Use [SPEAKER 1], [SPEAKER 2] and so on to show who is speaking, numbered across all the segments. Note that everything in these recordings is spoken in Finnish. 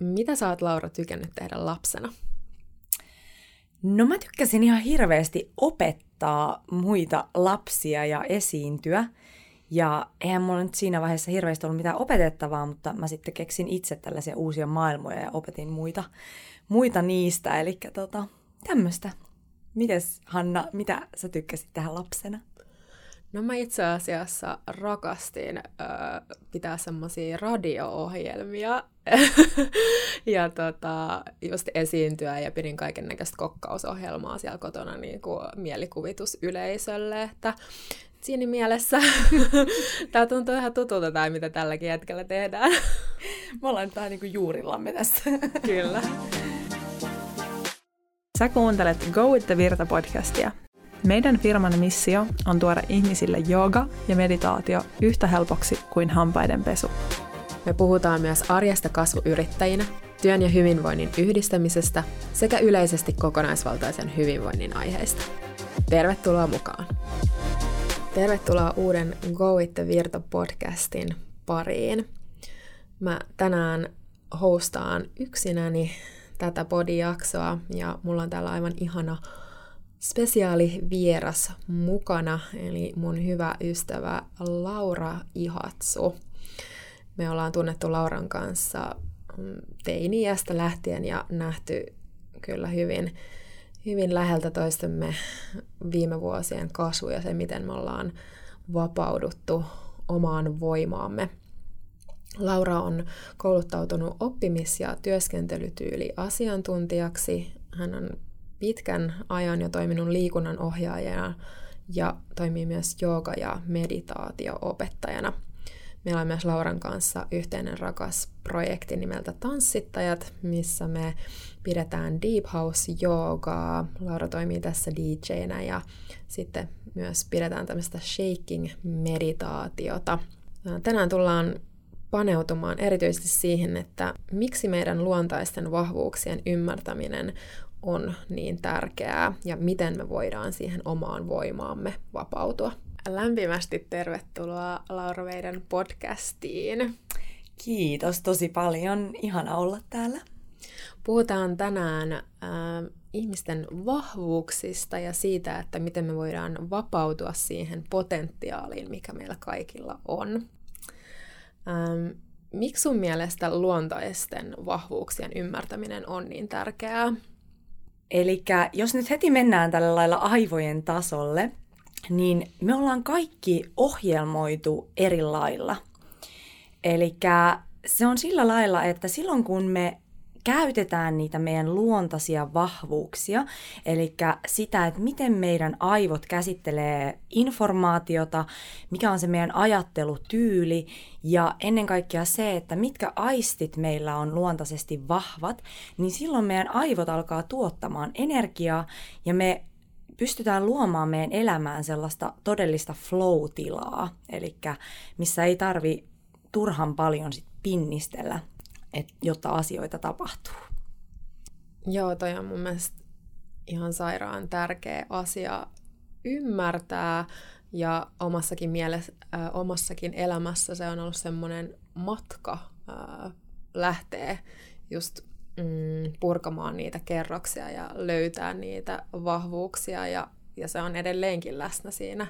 [SPEAKER 1] Mitä sä oot Laura tykännyt tehdä lapsena?
[SPEAKER 2] No mä tykkäsin ihan hirveästi opettaa muita lapsia ja esiintyä. Ja eihän mulla nyt siinä vaiheessa hirveästi ollut mitään opetettavaa, mutta mä sitten keksin itse tällaisia uusia maailmoja ja opetin muita, muita niistä. Eli tota, tämmöistä. Mites Hanna, mitä sä tykkäsit tähän lapsena?
[SPEAKER 1] No mä itse asiassa rakastin äh, pitää semmoisia radio-ohjelmia ja tota, just esiintyä ja pidin kaiken näköistä kokkausohjelmaa siellä kotona niin kuin mielikuvitusyleisölle, että siinä mielessä tämä tuntuu ihan tutulta tämä, mitä tälläkin hetkellä tehdään.
[SPEAKER 2] Me ollaan vähän niin kuin juurillamme tässä.
[SPEAKER 1] Kyllä.
[SPEAKER 3] Sä kuuntelet Go with the Virta podcastia. Meidän firman missio on tuoda ihmisille jooga ja meditaatio yhtä helpoksi kuin hampaiden pesu.
[SPEAKER 1] Me puhutaan myös arjesta kasvuyrittäjinä, työn ja hyvinvoinnin yhdistämisestä sekä yleisesti kokonaisvaltaisen hyvinvoinnin aiheista. Tervetuloa mukaan! Tervetuloa uuden Go with the Virta podcastin pariin. Mä tänään hostaan yksinäni tätä podijaksoa ja mulla on täällä aivan ihana spesiaali vieras mukana, eli mun hyvä ystävä Laura Ihatsu. Me ollaan tunnettu Lauran kanssa mm, teiniästä lähtien ja nähty kyllä hyvin, hyvin läheltä toistemme viime vuosien kasvu ja se, miten me ollaan vapauduttu omaan voimaamme. Laura on kouluttautunut oppimis- ja työskentelytyyli asiantuntijaksi. Hän on pitkän ajan jo toiminut liikunnan ohjaajana ja toimii myös jooga- ja meditaatio-opettajana. Meillä on myös Lauran kanssa yhteinen rakas projekti nimeltä Tanssittajat, missä me pidetään Deep House Joogaa. Laura toimii tässä DJnä ja sitten myös pidetään tämmöistä shaking-meditaatiota. Tänään tullaan paneutumaan erityisesti siihen, että miksi meidän luontaisten vahvuuksien ymmärtäminen on niin tärkeää ja miten me voidaan siihen omaan voimaamme vapautua. Lämpimästi tervetuloa Laura meidän podcastiin.
[SPEAKER 2] Kiitos tosi paljon. Ihana olla täällä.
[SPEAKER 1] Puhutaan tänään äh, ihmisten vahvuuksista ja siitä, että miten me voidaan vapautua siihen potentiaaliin, mikä meillä kaikilla on. Ähm, miksi sun mielestä luontaisten vahvuuksien ymmärtäminen on niin tärkeää?
[SPEAKER 2] Eli jos nyt heti mennään tällä lailla aivojen tasolle, niin me ollaan kaikki ohjelmoitu eri lailla. Eli se on sillä lailla, että silloin kun me käytetään niitä meidän luontaisia vahvuuksia, eli sitä, että miten meidän aivot käsittelee informaatiota, mikä on se meidän ajattelutyyli ja ennen kaikkea se, että mitkä aistit meillä on luontaisesti vahvat, niin silloin meidän aivot alkaa tuottamaan energiaa ja me pystytään luomaan meidän elämään sellaista todellista flow-tilaa, eli missä ei tarvi turhan paljon sit pinnistellä et, jotta asioita tapahtuu.
[SPEAKER 1] Joo, toi on mun mielestä ihan sairaan tärkeä asia ymmärtää ja omassakin, mielessä, äh, omassakin elämässä se on ollut semmoinen matka äh, lähtee just mm, purkamaan niitä kerroksia ja löytää niitä vahvuuksia ja, ja se on edelleenkin läsnä siinä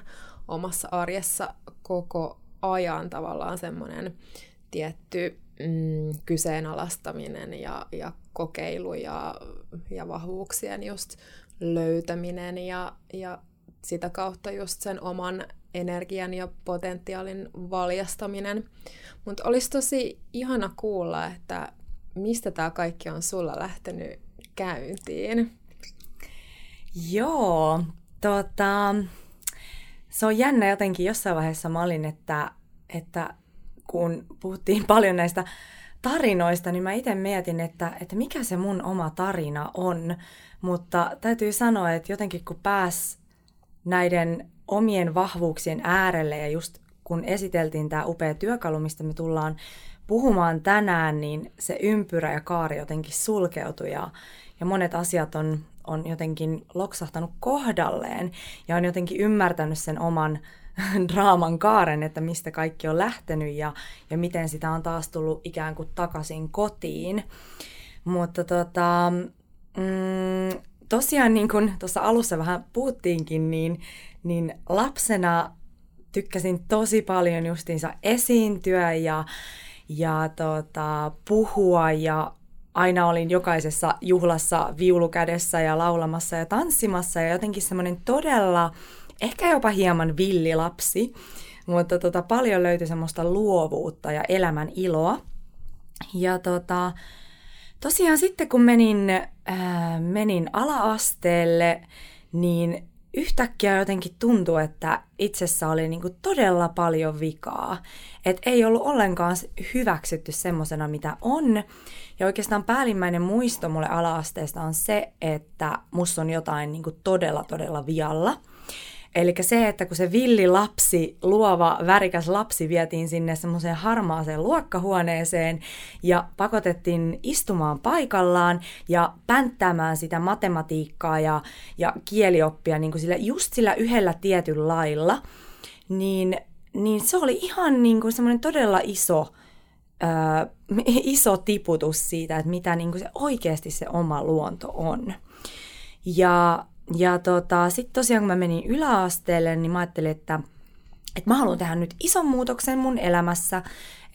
[SPEAKER 1] omassa arjessa koko ajan tavallaan semmoinen tietty mm, kyseenalaistaminen ja, ja kokeilu ja, ja vahvuuksien just löytäminen ja, ja sitä kautta just sen oman energian ja potentiaalin valjastaminen. Mutta olisi tosi ihana kuulla, että mistä tämä kaikki on sulla lähtenyt käyntiin.
[SPEAKER 2] Joo, tota, se on jännä jotenkin jossain vaiheessa mä olin, että, että kun puhuttiin paljon näistä tarinoista, niin mä itse mietin, että, että mikä se mun oma tarina on. Mutta täytyy sanoa, että jotenkin kun pääs näiden omien vahvuuksien äärelle ja just kun esiteltiin tämä upea työkalu, mistä me tullaan puhumaan tänään, niin se ympyrä ja kaari jotenkin sulkeutui ja, ja monet asiat on, on jotenkin loksahtanut kohdalleen ja on jotenkin ymmärtänyt sen oman draaman kaaren, että mistä kaikki on lähtenyt ja, ja miten sitä on taas tullut ikään kuin takaisin kotiin. Mutta tota, mm, tosiaan niin kuin tuossa alussa vähän puhuttiinkin, niin, niin lapsena tykkäsin tosi paljon justiinsa esiintyä ja, ja tota, puhua ja aina olin jokaisessa juhlassa viulukädessä ja laulamassa ja tanssimassa ja jotenkin semmoinen todella, ehkä jopa hieman villilapsi, mutta tota, paljon löytyi semmoista luovuutta ja elämän iloa. Ja tota, tosiaan sitten kun menin, äh, menin ala-asteelle, niin yhtäkkiä jotenkin tuntui, että itsessä oli niin kuin todella paljon vikaa. Että ei ollut ollenkaan hyväksytty semmoisena, mitä on. Ja oikeastaan päällimmäinen muisto mulle ala-asteesta on se, että musta on jotain niin kuin todella, todella vialla – Eli se, että kun se villi lapsi, luova, värikäs lapsi vietiin sinne semmoiseen harmaaseen luokkahuoneeseen ja pakotettiin istumaan paikallaan ja pänttäämään sitä matematiikkaa ja, ja kielioppia niin kuin sillä, just sillä yhdellä tietyllä lailla, niin, niin se oli ihan niin kuin semmoinen todella iso, ää, iso tiputus siitä, että mitä niin kuin se oikeasti se oma luonto on. Ja ja tota, sitten tosiaan kun mä menin yläasteelle, niin mä ajattelin, että, että mä haluan tehdä nyt ison muutoksen mun elämässä.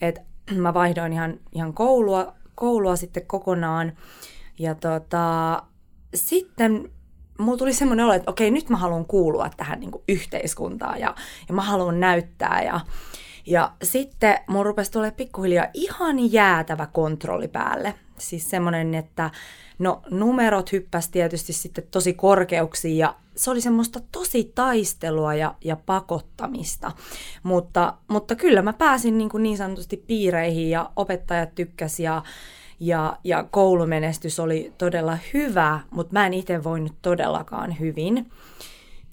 [SPEAKER 2] Että mä vaihdoin ihan, ihan koulua, koulua sitten kokonaan. Ja tota, sitten mulla tuli semmoinen olo, että okei, nyt mä haluan kuulua tähän niin kuin yhteiskuntaan ja, ja mä haluan näyttää. Ja, ja sitten mulla rupesi tulee pikkuhiljaa ihan jäätävä kontrolli päälle. Siis semmoinen, että No numerot hyppäsi tietysti sitten tosi korkeuksiin ja se oli semmoista tosi taistelua ja, ja pakottamista. Mutta, mutta kyllä mä pääsin niin, kuin niin sanotusti piireihin ja opettajat tykkäsi ja, ja, ja koulumenestys oli todella hyvä, mutta mä en itse voinut todellakaan hyvin.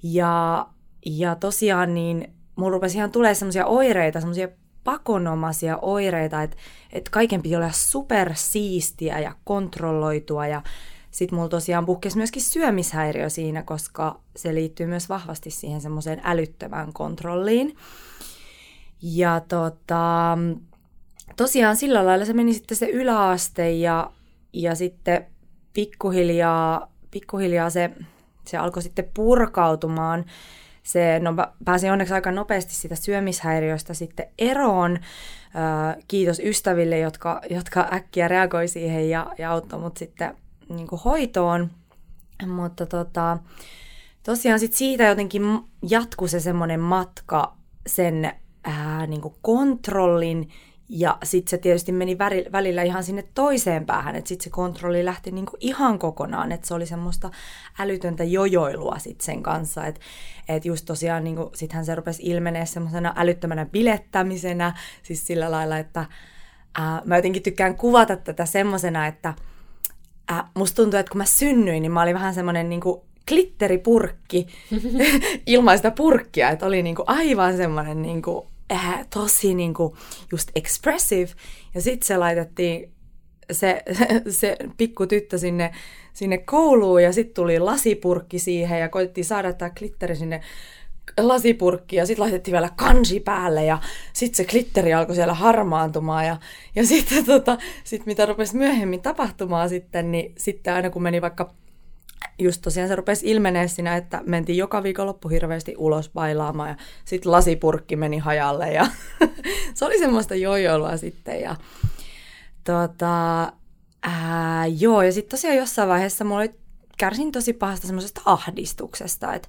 [SPEAKER 2] Ja, ja tosiaan niin mulla rupesi ihan tulee semmoisia oireita, semmoisia pakonomaisia oireita, että, että kaiken piti olla supersiistiä ja kontrolloitua ja sitten mulla tosiaan puhkesi myöskin syömishäiriö siinä, koska se liittyy myös vahvasti siihen semmoiseen älyttömään kontrolliin. Ja tota, tosiaan sillä lailla se meni sitten se yläaste ja, ja sitten pikkuhiljaa, pikkuhiljaa se, se alkoi sitten purkautumaan se, no pääsin onneksi aika nopeasti sitä syömishäiriöstä sitten eroon. kiitos ystäville, jotka, jotka äkkiä reagoi siihen ja, ja auttoi mut sitten niin hoitoon. Mutta tota, tosiaan sit siitä jotenkin jatkui se semmoinen matka sen ää, niin kontrollin ja sitten se tietysti meni välillä ihan sinne toiseen päähän, että sitten se kontrolli lähti niinku ihan kokonaan, että se oli semmoista älytöntä jojoilua sitten sen kanssa, että et just tosiaan niinku, sittenhän se rupesi ilmenee semmoisena älyttömänä bilettämisenä, siis sillä lailla, että ää, mä jotenkin tykkään kuvata tätä semmoisena, että ää, musta tuntuu, että kun mä synnyin, niin mä olin vähän semmoinen niinku glitteripurkki ilmaista purkkia, että oli niinku aivan semmoinen niinku äh, tosi niinku just expressive. Ja sitten se laitettiin se, se pikku tyttö sinne, sinne kouluun ja sitten tuli lasipurkki siihen ja koitettiin saada tämä glitteri sinne lasipurkki ja sitten laitettiin vielä kansi päälle ja sitten se glitteri alkoi siellä harmaantumaan ja, ja sitten tota, sit mitä rupesi myöhemmin tapahtumaan sitten, niin sitten aina kun meni vaikka just tosiaan se rupesi ilmenee siinä, että mentiin joka viikonloppu hirveästi ulos bailaamaan ja sitten lasipurkki meni hajalle ja se oli semmoista jojoilua sitten ja tota, ää, joo ja sitten tosiaan jossain vaiheessa mulla oli, kärsin tosi pahasta semmoisesta ahdistuksesta, että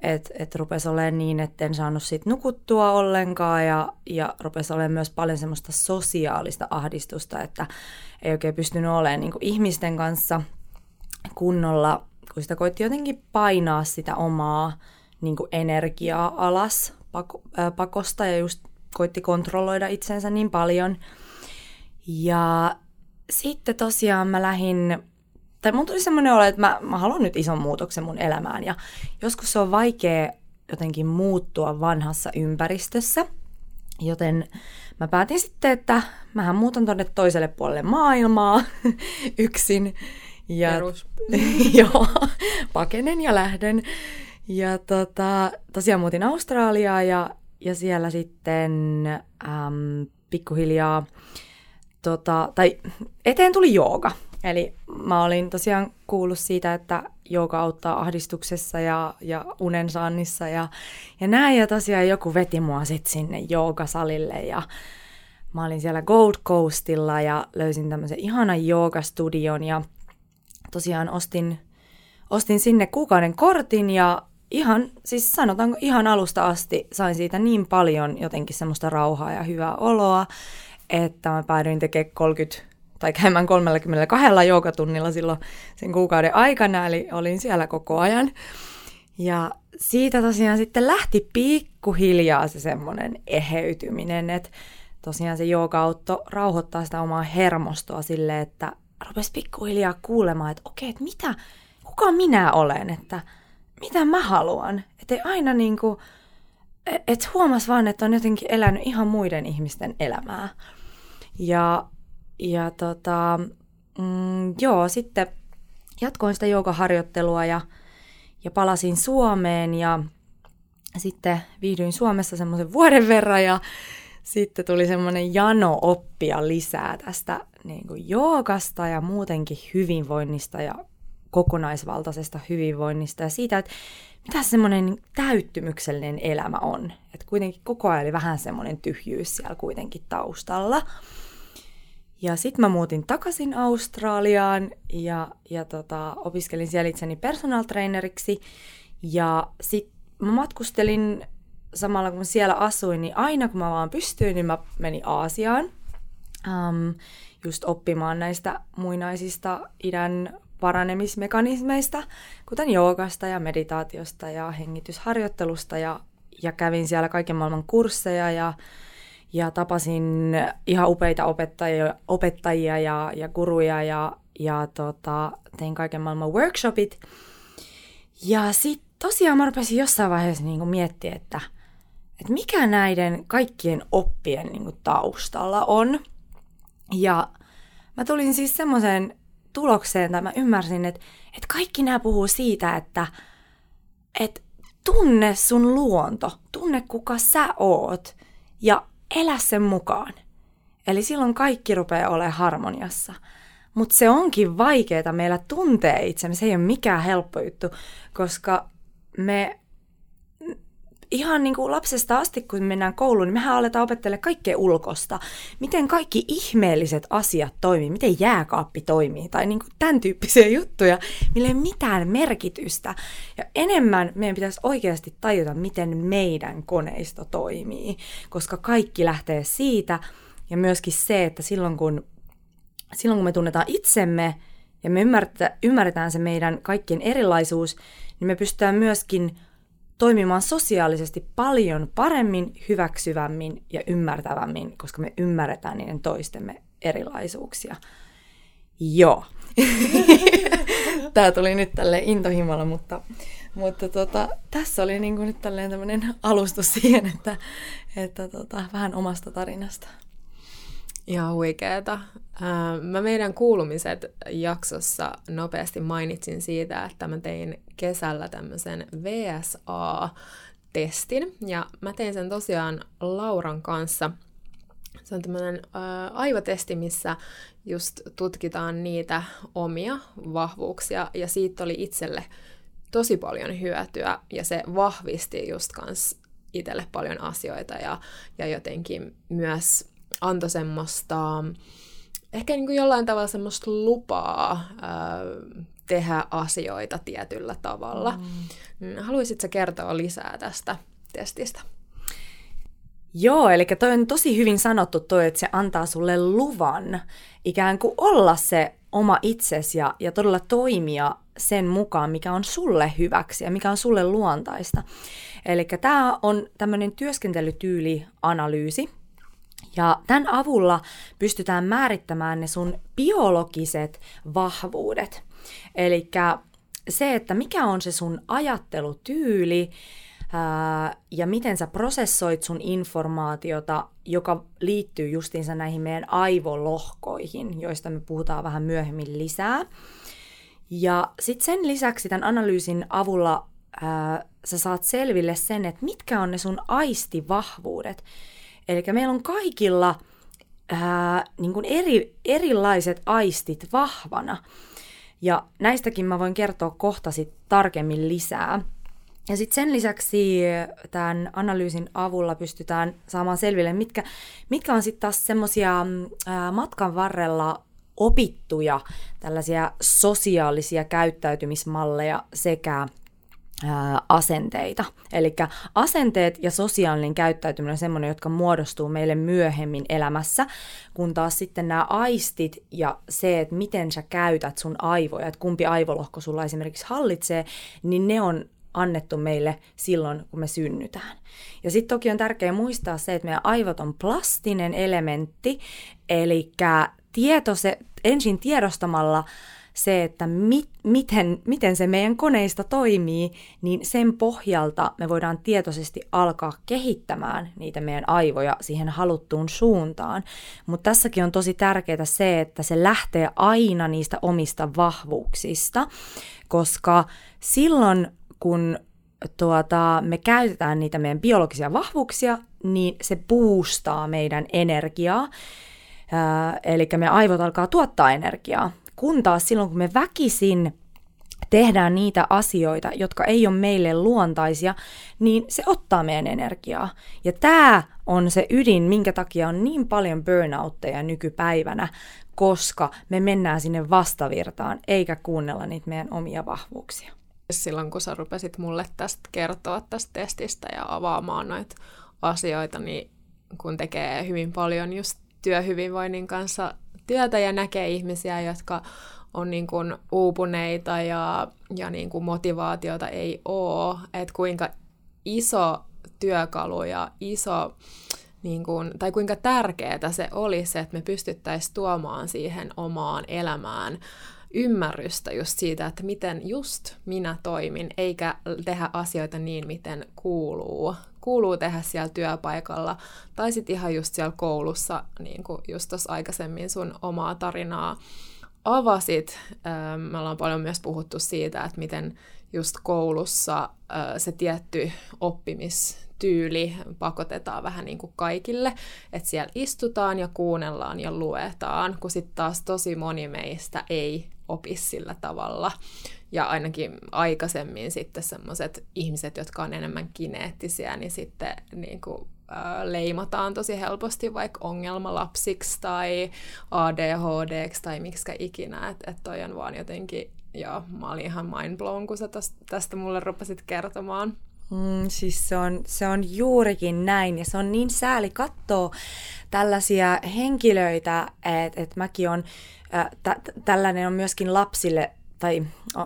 [SPEAKER 2] et, et rupesi olemaan niin, että en saanut siitä nukuttua ollenkaan ja, ja rupesi olemaan myös paljon semmoista sosiaalista ahdistusta, että ei oikein pystynyt olemaan niin ihmisten kanssa kunnolla kun sitä koitti jotenkin painaa sitä omaa niin kuin energiaa alas pako, pakosta ja just koitti kontrolloida itsensä niin paljon. Ja sitten tosiaan mä lähdin, tai mun tuli semmoinen olo, että mä, mä haluan nyt ison muutoksen mun elämään. Ja joskus se on vaikea jotenkin muuttua vanhassa ympäristössä, joten mä päätin sitten, että mähän muutan tonne toiselle puolelle maailmaa yksin.
[SPEAKER 1] Ja, Perus.
[SPEAKER 2] joo, pakenen ja lähden. Ja tota, tosiaan muutin Australiaan ja, ja siellä sitten äm, pikkuhiljaa, tota, tai eteen tuli jooga. Eli mä olin tosiaan kuullut siitä, että jooga auttaa ahdistuksessa ja, ja unensaannissa ja, ja näin. Ja tosiaan joku veti mua sitten sinne joogasalille ja mä olin siellä Gold Coastilla ja löysin tämmöisen ihanan joogastudion ja tosiaan ostin, ostin sinne kuukauden kortin ja ihan, siis sanotaanko ihan alusta asti sain siitä niin paljon jotenkin semmoista rauhaa ja hyvää oloa, että mä päädyin tekemään 30 tai käymään 32 joogatunnilla silloin sen kuukauden aikana, eli olin siellä koko ajan. Ja siitä tosiaan sitten lähti pikkuhiljaa se semmoinen eheytyminen, että tosiaan se jooga auttoi rauhoittaa sitä omaa hermostoa sille, että rupesi pikkuhiljaa kuulemaan, että okei, että mitä, kuka minä olen, että mitä mä haluan. Että ei aina niin kuin, että huomas vaan, että on jotenkin elänyt ihan muiden ihmisten elämää. Ja, ja tota, mm, joo, sitten jatkoin sitä joogaharjoittelua ja, ja palasin Suomeen ja sitten viihdyin Suomessa semmoisen vuoden verran ja sitten tuli semmoinen jano oppia lisää tästä niin kuin joogasta ja muutenkin hyvinvoinnista ja kokonaisvaltaisesta hyvinvoinnista ja siitä, että mitä semmoinen täyttymyksellinen elämä on. Että kuitenkin koko ajan oli vähän semmoinen tyhjyys siellä kuitenkin taustalla. Ja sitten mä muutin takaisin Australiaan ja, ja tota, opiskelin siellä itseni personal traineriksi. Ja sitten mä matkustelin samalla kun siellä asuin, niin aina kun mä vaan pystyin, niin mä menin Aasiaan. Um, just oppimaan näistä muinaisista idän paranemismekanismeista, kuten joogasta ja meditaatiosta ja hengitysharjoittelusta ja, ja kävin siellä kaiken maailman kursseja ja, ja tapasin ihan upeita opettajia, opettajia ja, ja guruja ja, ja tota, tein kaiken maailman workshopit. Ja sitten tosiaan mä rupesin jossain vaiheessa niinku miettiä, että, että mikä näiden kaikkien oppien niinku taustalla on. Ja mä tulin siis semmoiseen tulokseen, tai mä ymmärsin, että, että kaikki nämä puhuu siitä, että, että tunne sun luonto, tunne kuka sä oot ja elä sen mukaan. Eli silloin kaikki rupeaa olemaan harmoniassa. Mutta se onkin vaikeaa meillä tuntee itsemme, se ei ole mikään helppo juttu, koska me ihan niin kuin lapsesta asti, kun mennään kouluun, niin mehän aletaan opettelemaan kaikkea ulkosta. Miten kaikki ihmeelliset asiat toimii, miten jääkaappi toimii, tai niin kuin tämän tyyppisiä juttuja, millä ei mitään merkitystä. Ja enemmän meidän pitäisi oikeasti tajuta, miten meidän koneisto toimii, koska kaikki lähtee siitä, ja myöskin se, että silloin kun, silloin kun me tunnetaan itsemme, ja me ymmärretään se meidän kaikkien erilaisuus, niin me pystytään myöskin toimimaan sosiaalisesti paljon paremmin, hyväksyvämmin ja ymmärtävämmin, koska me ymmärretään niiden toistemme erilaisuuksia. Joo. Tämä tuli nyt tälle intohimolla, mutta, mutta tota, tässä oli niin nyt tämmöinen alustus siihen, että, että tota, vähän omasta tarinasta.
[SPEAKER 1] Ihan huikeeta. Mä meidän kuulumiset jaksossa nopeasti mainitsin siitä, että mä tein kesällä tämmöisen VSA-testin, ja mä tein sen tosiaan Lauran kanssa. Se on tämmöinen aivotesti, missä just tutkitaan niitä omia vahvuuksia, ja siitä oli itselle tosi paljon hyötyä, ja se vahvisti just kans itselle paljon asioita, ja, ja jotenkin myös antoi semmoista, ehkä niin kuin jollain tavalla semmoista lupaa ää, tehdä asioita tietyllä tavalla. Mm. mm. Haluaisitko kertoa lisää tästä testistä?
[SPEAKER 2] Joo, eli toi on tosi hyvin sanottu toi, että se antaa sulle luvan ikään kuin olla se oma itsesi ja, ja todella toimia sen mukaan, mikä on sulle hyväksi ja mikä on sulle luontaista. Eli tämä on tämmöinen työskentelytyylianalyysi, ja tämän avulla pystytään määrittämään ne sun biologiset vahvuudet. Eli se, että mikä on se sun ajattelutyyli ää, ja miten sä prosessoit sun informaatiota, joka liittyy justiinsa näihin meidän aivolohkoihin, joista me puhutaan vähän myöhemmin lisää. Ja sitten sen lisäksi tämän analyysin avulla ää, sä saat selville sen, että mitkä on ne sun aistivahvuudet. Eli meillä on kaikilla ää, niin kuin eri, erilaiset aistit vahvana. Ja näistäkin mä voin kertoa kohta sit tarkemmin lisää. Ja sitten sen lisäksi tämän analyysin avulla pystytään saamaan selville, mitkä, mitkä on sitten taas semmoisia matkan varrella opittuja tällaisia sosiaalisia käyttäytymismalleja sekä asenteita. Eli asenteet ja sosiaalinen käyttäytyminen on semmoinen, jotka muodostuu meille myöhemmin elämässä, kun taas sitten nämä aistit ja se, että miten sä käytät sun aivoja, että kumpi aivolohko sulla esimerkiksi hallitsee, niin ne on annettu meille silloin, kun me synnytään. Ja sitten toki on tärkeää muistaa se, että meidän aivot on plastinen elementti, eli tieto se, ensin tiedostamalla se, että mit, miten, miten se meidän koneista toimii, niin sen pohjalta me voidaan tietoisesti alkaa kehittämään niitä meidän aivoja siihen haluttuun suuntaan. Mutta tässäkin on tosi tärkeää se, että se lähtee aina niistä omista vahvuuksista, koska silloin kun tuota, me käytetään niitä meidän biologisia vahvuuksia, niin se boostaa meidän energiaa. eli meidän aivot alkaa tuottaa energiaa. Kun taas silloin, kun me väkisin tehdään niitä asioita, jotka ei ole meille luontaisia, niin se ottaa meidän energiaa. Ja tämä on se ydin, minkä takia on niin paljon burnoutteja nykypäivänä, koska me mennään sinne vastavirtaan, eikä kuunnella niitä meidän omia vahvuuksia
[SPEAKER 1] silloin, kun sä rupesit mulle tästä kertoa tästä testistä ja avaamaan noita asioita, niin kun tekee hyvin paljon just työhyvinvoinnin kanssa työtä ja näkee ihmisiä, jotka on niin kuin uupuneita ja, ja niin kuin motivaatiota ei ole, että kuinka iso työkalu ja iso, niin kuin, tai kuinka tärkeää se olisi, että me pystyttäisiin tuomaan siihen omaan elämään ymmärrystä just siitä, että miten just minä toimin, eikä tehdä asioita niin, miten kuuluu. Kuuluu tehdä siellä työpaikalla, tai sitten ihan just siellä koulussa, niin kuin just tuossa aikaisemmin sun omaa tarinaa avasit. Me ollaan paljon myös puhuttu siitä, että miten just koulussa se tietty oppimistyyli pakotetaan vähän niin kuin kaikille, että siellä istutaan ja kuunnellaan ja luetaan, kun sitten taas tosi moni meistä ei opi sillä tavalla. Ja ainakin aikaisemmin sitten semmoiset ihmiset, jotka on enemmän kineettisiä, niin sitten niin kuin, äh, leimataan tosi helposti vaikka ongelmalapsiksi tai ADHDksi tai miksikä ikinä, että et toi on vaan jotenkin, joo, mä olin ihan mindblown, kun sä tästä mulle rupesit kertomaan.
[SPEAKER 2] Mm, siis se on, se on juurikin näin ja se on niin sääli katsoa tällaisia henkilöitä, että et mäkin on, äh, t- tällainen on myöskin lapsille tai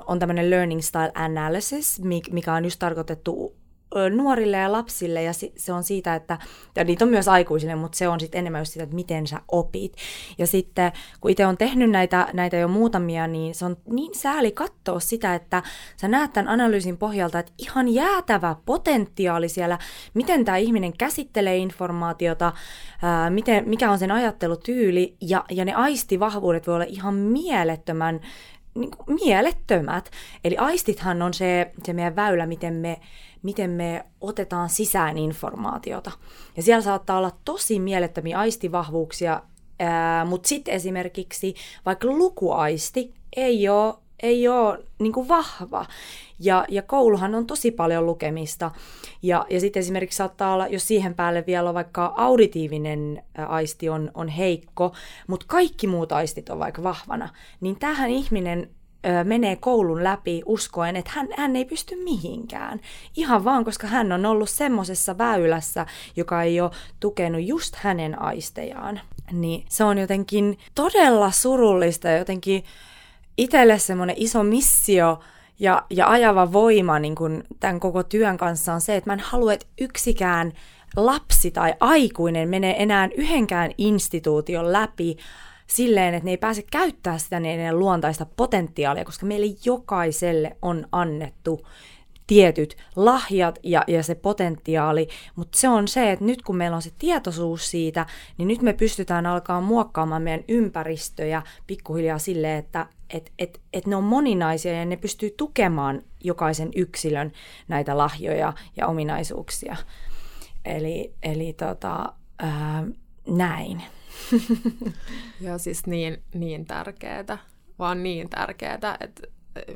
[SPEAKER 2] on tämmöinen learning style analysis, mikä on just tarkoitettu nuorille ja lapsille ja se on siitä, että, ja niitä on myös aikuisille, mutta se on sitten enemmän just sitä, että miten sä opit. Ja sitten kun itse on tehnyt näitä, näitä jo muutamia, niin se on niin sääli katsoa sitä, että sä näet tämän analyysin pohjalta, että ihan jäätävä potentiaali siellä, miten tämä ihminen käsittelee informaatiota, ää, miten, mikä on sen ajattelutyyli ja, ja ne aistivahvuudet voi olla ihan mielettömän niin kuin mielettömät. Eli aistithan on se, se meidän väylä, miten me miten me otetaan sisään informaatiota. Ja siellä saattaa olla tosi mielettömiä aistivahvuuksia, mutta sitten esimerkiksi vaikka lukuaisti ei ole, ei ole niin kuin vahva. Ja, ja kouluhan on tosi paljon lukemista. Ja, ja sitten esimerkiksi saattaa olla, jos siihen päälle vielä on vaikka auditiivinen aisti on, on heikko, mutta kaikki muut aistit on vaikka vahvana, niin tähän ihminen ö, menee koulun läpi uskoen, että hän, hän ei pysty mihinkään. Ihan vaan, koska hän on ollut semmoisessa väylässä, joka ei ole tukenut just hänen aistejaan. Niin se on jotenkin todella surullista ja jotenkin itselle semmoinen iso missio ja, ja ajava voima niin kun tämän koko työn kanssa on se, että mä en halua, että yksikään lapsi tai aikuinen menee enää yhdenkään instituution läpi silleen, että ne ei pääse käyttää sitä niiden luontaista potentiaalia, koska meille jokaiselle on annettu tietyt lahjat ja, ja se potentiaali, mutta se on se, että nyt kun meillä on se tietoisuus siitä, niin nyt me pystytään alkaa muokkaamaan meidän ympäristöjä pikkuhiljaa silleen, että et, et, et ne on moninaisia ja ne pystyy tukemaan jokaisen yksilön näitä lahjoja ja ominaisuuksia. Eli, eli tota, ää, näin.
[SPEAKER 1] Joo, siis niin, niin tärkeää, vaan niin tärkeää, että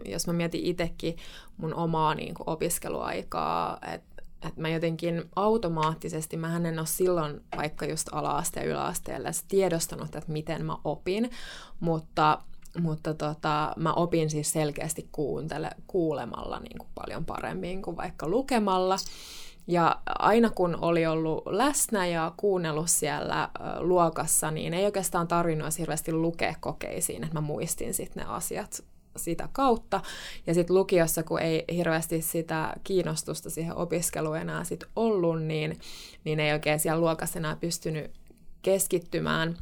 [SPEAKER 1] jos mä mietin itsekin mun omaa niin kuin opiskeluaikaa, että että mä jotenkin automaattisesti, mä en ole silloin vaikka just ala-aste- ja yläasteella tiedostanut, että miten mä opin, mutta, mutta tota, mä opin siis selkeästi kuuntele, kuulemalla niin kuin paljon paremmin kuin vaikka lukemalla. Ja aina kun oli ollut läsnä ja kuunnellut siellä luokassa, niin ei oikeastaan tarvinnut hirveästi lukea kokeisiin, että mä muistin sitten ne asiat sitä kautta. Ja sitten lukiossa, kun ei hirveästi sitä kiinnostusta siihen opiskeluun enää sit ollut, niin, niin ei oikein siellä luokassa enää pystynyt keskittymään.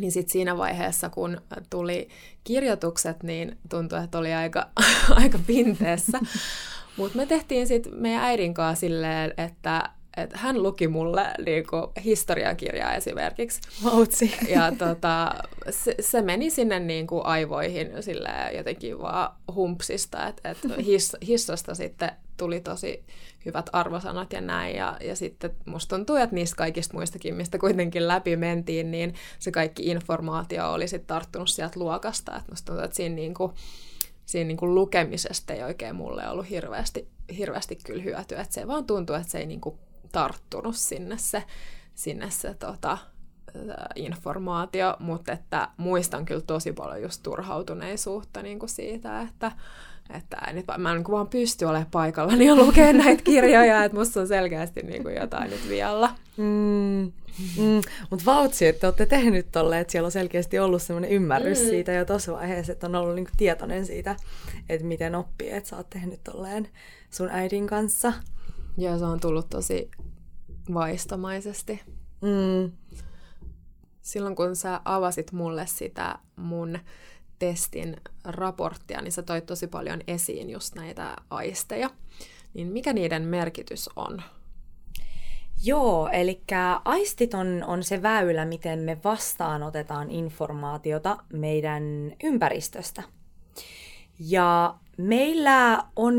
[SPEAKER 1] Niin sitten siinä vaiheessa, kun tuli kirjoitukset, niin tuntui, että oli aika, aika pinteessä. Mutta me tehtiin sitten meidän äidin kanssa silleen, että että hän luki mulle niinku historiakirjaa esimerkiksi.
[SPEAKER 2] Mautsi.
[SPEAKER 1] Ja tota, se, se, meni sinne niinku aivoihin sille jotenkin vaan humpsista, että et his, hissosta sitten tuli tosi hyvät arvosanat ja näin. Ja, ja sitten musta tuntuu, että niistä kaikista muistakin, mistä kuitenkin läpi mentiin, niin se kaikki informaatio oli sitten tarttunut sieltä luokasta. Että musta tuntuu, että siinä niinku, siinä niin kuin lukemisesta ei oikein mulle ollut hirveästi, hirveästi kyllä hyötyä. Että se vaan tuntuu, että se ei niin kuin tarttunut sinne se, sinne se tota, informaatio, mutta että muistan kyllä tosi paljon just turhautuneisuutta niin kuin siitä, että, että nyt mä en niin vaan pysty olemaan paikalla ja lukemaan näitä kirjoja, että musta on selkeästi niin kuin jotain nyt vielä.
[SPEAKER 2] Mm, mm. Mutta vautsi, että olette tehnyt tolle, että siellä on selkeästi ollut sellainen ymmärrys mm. siitä jo tuossa vaiheessa, että on ollut niin kuin tietoinen siitä, että miten oppii, että sä oot tehnyt tolleen sun äidin kanssa.
[SPEAKER 1] Joo, se on tullut tosi vaistomaisesti.
[SPEAKER 2] Mm.
[SPEAKER 1] Silloin kun sä avasit mulle sitä mun testin raporttia, niin sä toit tosi paljon esiin just näitä aisteja. Niin mikä niiden merkitys on?
[SPEAKER 2] Joo, eli aistit on, on se väylä, miten me vastaanotetaan informaatiota meidän ympäristöstä. Ja meillä on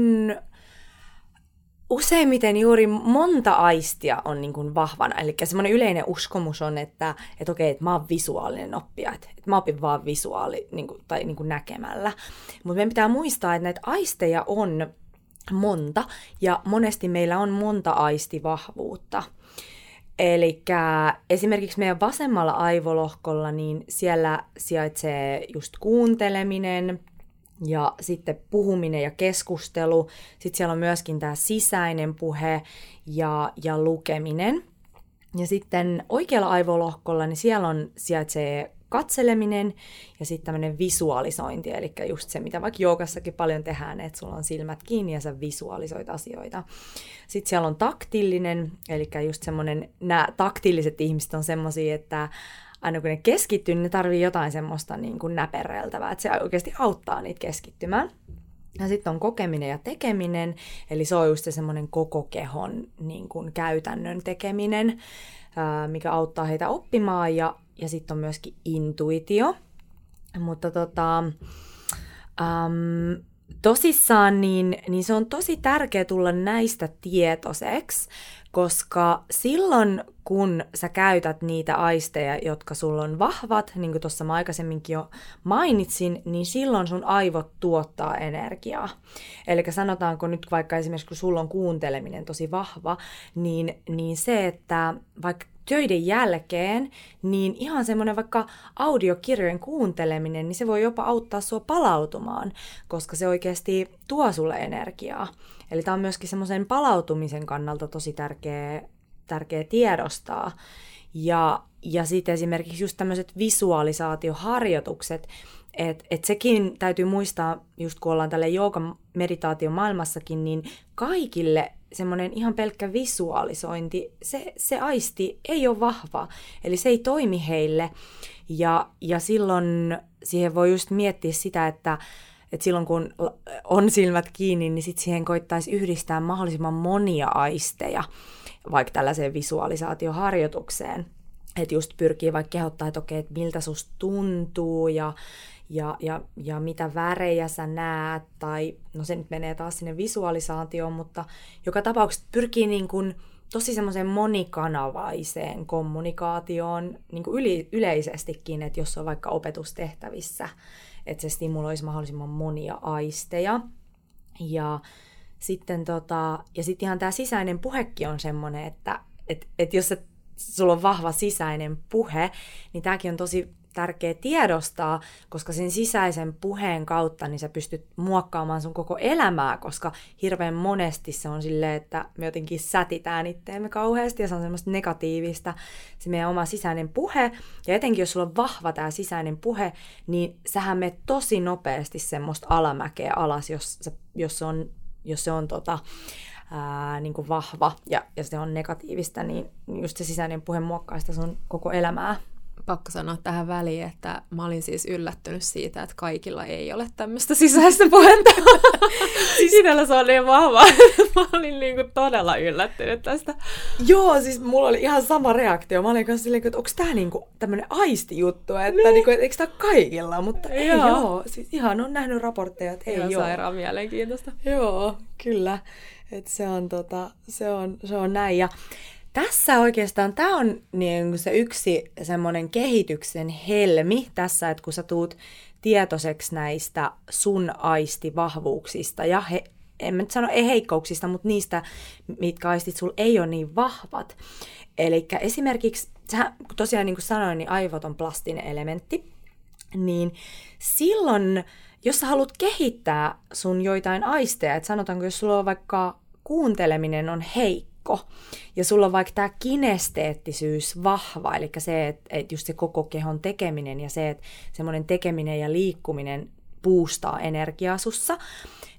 [SPEAKER 2] useimmiten juuri monta aistia on niin kuin vahvana. Eli semmoinen yleinen uskomus on, että, että okei, että mä oon visuaalinen oppija, että, että mä opin vaan visuaali niin kuin, tai niin kuin näkemällä. Mutta meidän pitää muistaa, että näitä aisteja on monta, ja monesti meillä on monta aistivahvuutta. Eli esimerkiksi meidän vasemmalla aivolohkolla, niin siellä sijaitsee just kuunteleminen, ja sitten puhuminen ja keskustelu. Sitten siellä on myöskin tämä sisäinen puhe ja, ja lukeminen. Ja sitten oikealla aivolohkolla, niin siellä on, sijaitsee katseleminen ja sitten tämmöinen visualisointi, eli just se, mitä vaikka joogassakin paljon tehdään, että sulla on silmät kiinni ja sä visualisoit asioita. Sitten siellä on taktillinen, eli just semmoinen, nämä taktilliset ihmiset on semmoisia, että aina kun ne keskittyy, niin ne tarvii jotain semmoista niin kuin näpereltävää, että se oikeasti auttaa niitä keskittymään. Ja sitten on kokeminen ja tekeminen, eli se on just se semmoinen koko kehon niin kuin käytännön tekeminen, mikä auttaa heitä oppimaan, ja, ja sitten on myöskin intuitio. Mutta tota, um, tosissaan, niin, niin se on tosi tärkeää tulla näistä tietoiseksi, koska silloin kun sä käytät niitä aisteja, jotka sulla on vahvat, niin kuin tuossa mä aikaisemminkin jo mainitsin, niin silloin sun aivot tuottaa energiaa. Eli sanotaanko nyt vaikka esimerkiksi, kun sulla on kuunteleminen tosi vahva, niin, niin se, että vaikka töiden jälkeen, niin ihan semmoinen vaikka audiokirjojen kuunteleminen, niin se voi jopa auttaa sua palautumaan, koska se oikeasti tuo sulle energiaa. Eli tämä on myöskin semmoisen palautumisen kannalta tosi tärkeä, tärkeä tiedostaa. Ja, ja sitten esimerkiksi just tämmöiset visualisaatioharjoitukset, että et sekin täytyy muistaa, just kun ollaan tälle meditaatio maailmassakin, niin kaikille semmoinen ihan pelkkä visualisointi, se, se aisti ei ole vahva, eli se ei toimi heille. Ja, ja silloin siihen voi just miettiä sitä, että että silloin kun on silmät kiinni, niin sitten siihen koittaisi yhdistää mahdollisimman monia aisteja, vaikka tällaiseen visualisaatioharjoitukseen. Että just pyrkii vaikka kehottaa, että okei, että miltä susta tuntuu ja, ja, ja, ja mitä värejä sä näet, tai no se nyt menee taas sinne visualisaatioon, mutta joka tapauksessa pyrkii niin kuin tosi semmoiseen monikanavaiseen kommunikaatioon niin kuin yli, yleisestikin, että jos on vaikka opetustehtävissä, että se stimuloisi mahdollisimman monia aisteja. Ja sitten tota, ja sitten ihan tämä sisäinen puhekin on semmoinen, että et, et jos et, sulla on vahva sisäinen puhe, niin tämäkin on tosi tärkeä tiedostaa, koska sen sisäisen puheen kautta niin sä pystyt muokkaamaan sun koko elämää, koska hirveän monesti se on silleen, että me jotenkin sätitään itteemme kauheasti ja se on semmoista negatiivista, se meidän oma sisäinen puhe. Ja etenkin jos sulla on vahva tämä sisäinen puhe, niin sähän me tosi nopeasti semmoista alamäkeä alas, jos, se, jos se on, jos se on tota, ää, niin kuin vahva ja, ja se on negatiivista, niin just se sisäinen puhe muokkaa sitä sun koko elämää
[SPEAKER 1] pakko sanoa tähän väliin, että mä olin siis yllättynyt siitä, että kaikilla ei ole tämmöistä sisäistä puhetta. siis Itsellä se on niin vahva, mä olin niinku todella yllättynyt tästä.
[SPEAKER 2] Joo, siis mulla oli ihan sama reaktio. Mä olin kanssa silleen, että onko tää niinku tämmönen aistijuttu, että niin. niinku, et, eikö tää kaikilla, mutta ei joo. joo. Siis ihan on nähnyt raportteja, että ei ihan
[SPEAKER 1] joo. sairaan mielenkiintoista.
[SPEAKER 2] Joo, kyllä. että se on, tota, se on, se on näin. Ja tässä oikeastaan tämä on niin se yksi semmoinen kehityksen helmi tässä, että kun sä tuut tietoiseksi näistä sun aistivahvuuksista ja he, en mä nyt sano ei heikkouksista, mutta niistä, mitkä aistit sul ei ole niin vahvat. Eli esimerkiksi, sä, tosiaan niin kuin sanoin, niin aivot on plastinen elementti, niin silloin, jos sä haluat kehittää sun joitain aisteja, että sanotaanko, jos sulla on vaikka kuunteleminen on heikko, kehikko. Ja sulla on vaikka tämä kinesteettisyys vahva, eli se, että, että just se koko kehon tekeminen ja se, että semmoinen tekeminen ja liikkuminen puustaa energiaa sussa,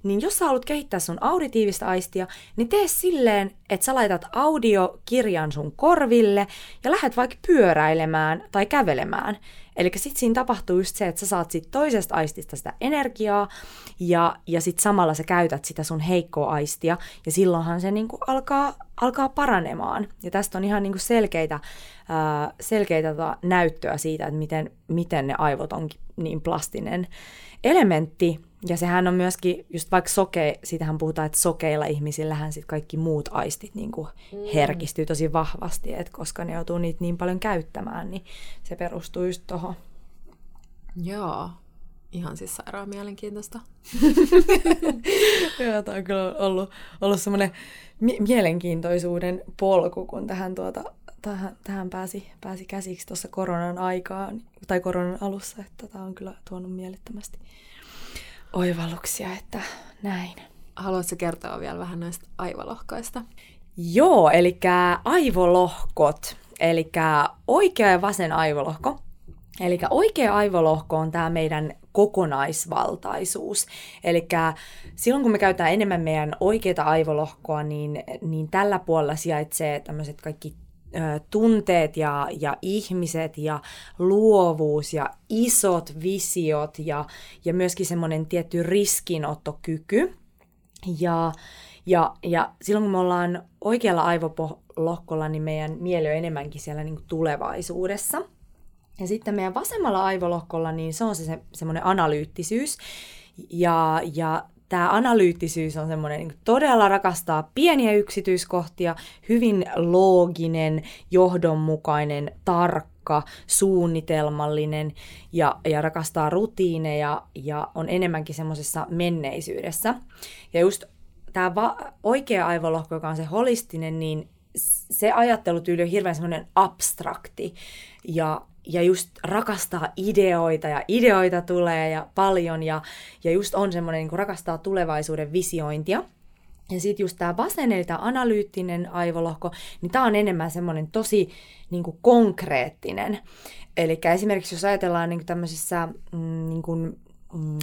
[SPEAKER 2] niin jos sä haluat kehittää sun auditiivista aistia, niin tee silleen, että sä laitat audiokirjan sun korville ja lähdet vaikka pyöräilemään tai kävelemään. Eli sitten siinä tapahtuu just se, että sä saat sit toisesta aistista sitä energiaa ja, ja sitten samalla sä käytät sitä sun heikkoa aistia ja silloinhan se niinku alkaa, alkaa paranemaan. Ja tästä on ihan niinku selkeitä, ää, selkeitä tota näyttöä siitä, että miten, miten ne aivot on niin plastinen elementti. Ja sehän on myöskin, just vaikka soke, siitähän puhutaan, että sokeilla ihmisillähän sit kaikki muut aistit niin kuin mm. herkistyy tosi vahvasti, että koska ne joutuu niitä niin paljon käyttämään, niin se perustuu just tuohon.
[SPEAKER 1] Joo, ihan siis sairaan mielenkiintoista.
[SPEAKER 2] Joo, tämä on kyllä ollut, ollut semmoinen mielenkiintoisuuden polku, kun tähän, tuota, tähän, tähän pääsi, pääsi käsiksi tuossa koronan aikaan, tai koronan alussa, että tämä on kyllä tuonut mielettömästi oivalluksia, että näin.
[SPEAKER 1] Haluatko kertoa vielä vähän näistä aivolohkoista?
[SPEAKER 2] Joo, eli aivolohkot, eli oikea ja vasen aivolohko. Eli oikea aivolohko on tämä meidän kokonaisvaltaisuus. Eli silloin kun me käytetään enemmän meidän oikeita aivolohkoa, niin, niin tällä puolella sijaitsee tämmöiset kaikki tunteet ja, ja ihmiset ja luovuus ja isot visiot ja, ja myöskin semmoinen tietty riskinottokyky. Ja, ja, ja silloin kun me ollaan oikealla aivolohkolla, niin meidän mieli on enemmänkin siellä niin tulevaisuudessa. Ja sitten meidän vasemmalla aivolohkolla, niin se on se, se semmoinen analyyttisyys. Ja, ja tämä analyyttisyys on semmoinen niin todella rakastaa pieniä yksityiskohtia, hyvin looginen, johdonmukainen, tarkka, suunnitelmallinen ja, ja rakastaa rutiineja ja on enemmänkin semmoisessa menneisyydessä. Ja just tämä va- oikea aivolohko, joka on se holistinen, niin se ajattelutyyli on hirveän semmoinen abstrakti ja ja just rakastaa ideoita ja ideoita tulee ja paljon ja, ja just on semmoinen niin rakastaa tulevaisuuden visiointia. Ja sitten just tämä vasen, eli tämä analyyttinen aivolohko, niin tämä on enemmän semmoinen tosi niin kuin konkreettinen. Eli esimerkiksi jos ajatellaan niin kuin tämmöisissä mm, niin kuin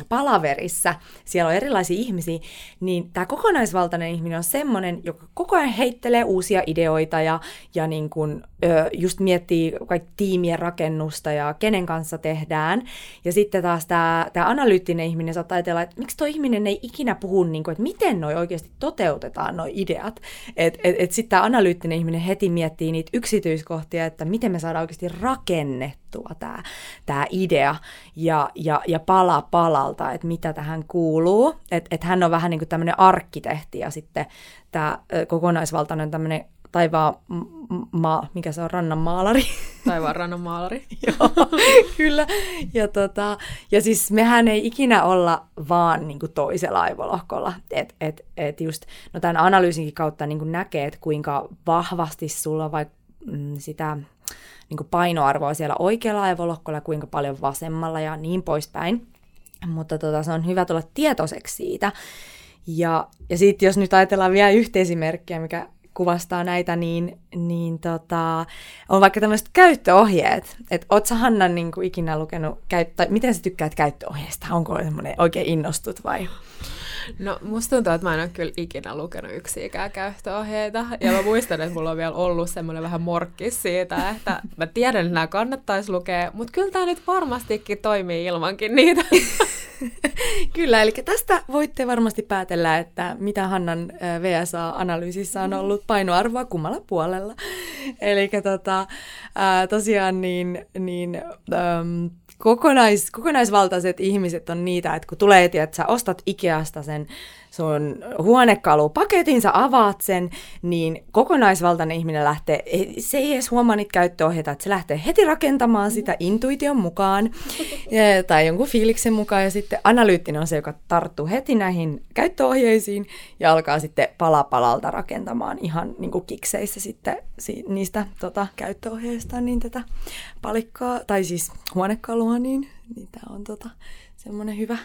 [SPEAKER 2] palaverissa, siellä on erilaisia ihmisiä, niin tämä kokonaisvaltainen ihminen on semmoinen, joka koko ajan heittelee uusia ideoita ja, ja niin kun, ö, just miettii kaikki tiimien rakennusta ja kenen kanssa tehdään. Ja sitten taas tämä, analyyttinen ihminen saattaa ajatella, että miksi tuo ihminen ei ikinä puhu, niin kun, että miten noi oikeasti toteutetaan nuo ideat. Että et, et sitten tämä analyyttinen ihminen heti miettii niitä yksityiskohtia, että miten me saadaan oikeasti rakennettua tämä, tämä idea ja, ja, ja pala palalta, että mitä tähän kuuluu. Että et hän on vähän niin kuin tämmöinen arkkitehti ja sitten tämä kokonaisvaltainen tämmöinen taivaan ma, mikä se on, rannan maalari.
[SPEAKER 1] Taivaan rannan maalari.
[SPEAKER 2] Joo, kyllä. Ja, tota, ja siis mehän ei ikinä olla vaan niin kuin toisella aivolohkolla. Et, et, et just, no tämän analyysinkin kautta niin kuin näkee, että kuinka vahvasti sulla vaikka mm, sitä niin kuin painoarvoa siellä oikealla aivolohkolla, kuinka paljon vasemmalla ja niin poispäin. Mutta tota, se on hyvä tulla tietoiseksi siitä. Ja, ja sitten jos nyt ajatellaan vielä yhteisimerkkiä, mikä kuvastaa näitä, niin, niin tota, on vaikka tämmöiset käyttöohjeet. Että oot sä Hanna niin kuin ikinä lukenut, tai miten sä tykkäät käyttöohjeista? Onko semmoinen oikein innostut vai?
[SPEAKER 1] No musta tuntuu, että mä en ole kyllä ikinä lukenut yksikään käyttöohjeita. Ja mä muistan, että mulla on vielä ollut semmoinen vähän morkkis siitä, että mä tiedän, että nämä kannattaisi lukea, mutta kyllä tämä nyt varmastikin toimii ilmankin niitä.
[SPEAKER 2] Kyllä, eli tästä voitte varmasti päätellä, että mitä Hannan VSA-analyysissä on ollut painoarvoa kummalla puolella. Eli tota, tosiaan niin, niin ähm, kokonais, kokonaisvaltaiset ihmiset on niitä, että kun tulee, että sä ostat Ikeasta sen sun huonekalupaketin, sä avaat sen, niin kokonaisvaltainen ihminen lähtee, se ei edes huomaa niitä käyttöohjeita, että se lähtee heti rakentamaan sitä intuition mukaan ja, tai jonkun fiiliksen mukaan. Ja sitten analyyttinen on se, joka tarttuu heti näihin käyttöohjeisiin ja alkaa sitten pala palalta rakentamaan ihan niin kuin kikseissä sitten niistä tota, käyttöohjeista niin tätä palikkaa, tai siis huonekalua, niin, niin tämä on tota, semmoinen hyvä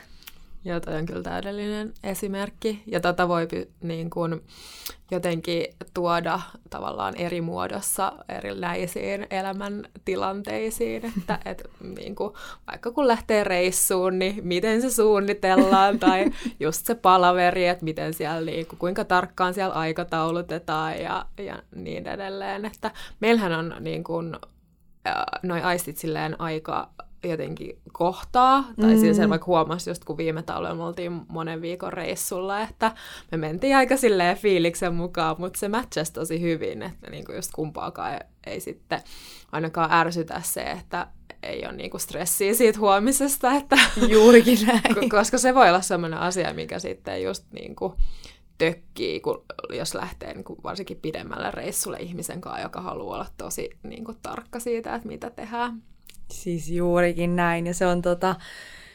[SPEAKER 1] Joo, toi on kyllä täydellinen esimerkki. Ja tätä voi niin kuin, jotenkin tuoda tavallaan eri muodossa erinäisiin elämäntilanteisiin. Että et, niin kuin, vaikka kun lähtee reissuun, niin miten se suunnitellaan, tai just se palaveri, että miten siellä, niin kuin, kuinka tarkkaan siellä aikataulutetaan ja, ja niin edelleen. Että meillähän on niin kuin, noi aistit silleen aika jotenkin kohtaa. Tai mm. siis vaikka huomasi just kun viime talvella me oltiin monen viikon reissulla, että me mentiin aika silleen fiiliksen mukaan, mutta se matchasi tosi hyvin, että niinku just kumpaakaan ei, ei sitten ainakaan ärsytä se, että ei ole niinku stressiä siitä huomisesta. Että
[SPEAKER 2] Juurikin näin.
[SPEAKER 1] Koska se voi olla sellainen asia, mikä sitten just niinku tökkii, kun, jos lähtee niin kuin varsinkin pidemmälle reissulle ihmisen kanssa, joka haluaa olla tosi niin kuin, tarkka siitä, että mitä tehdään.
[SPEAKER 2] Siis juurikin näin. Ja se on, tota,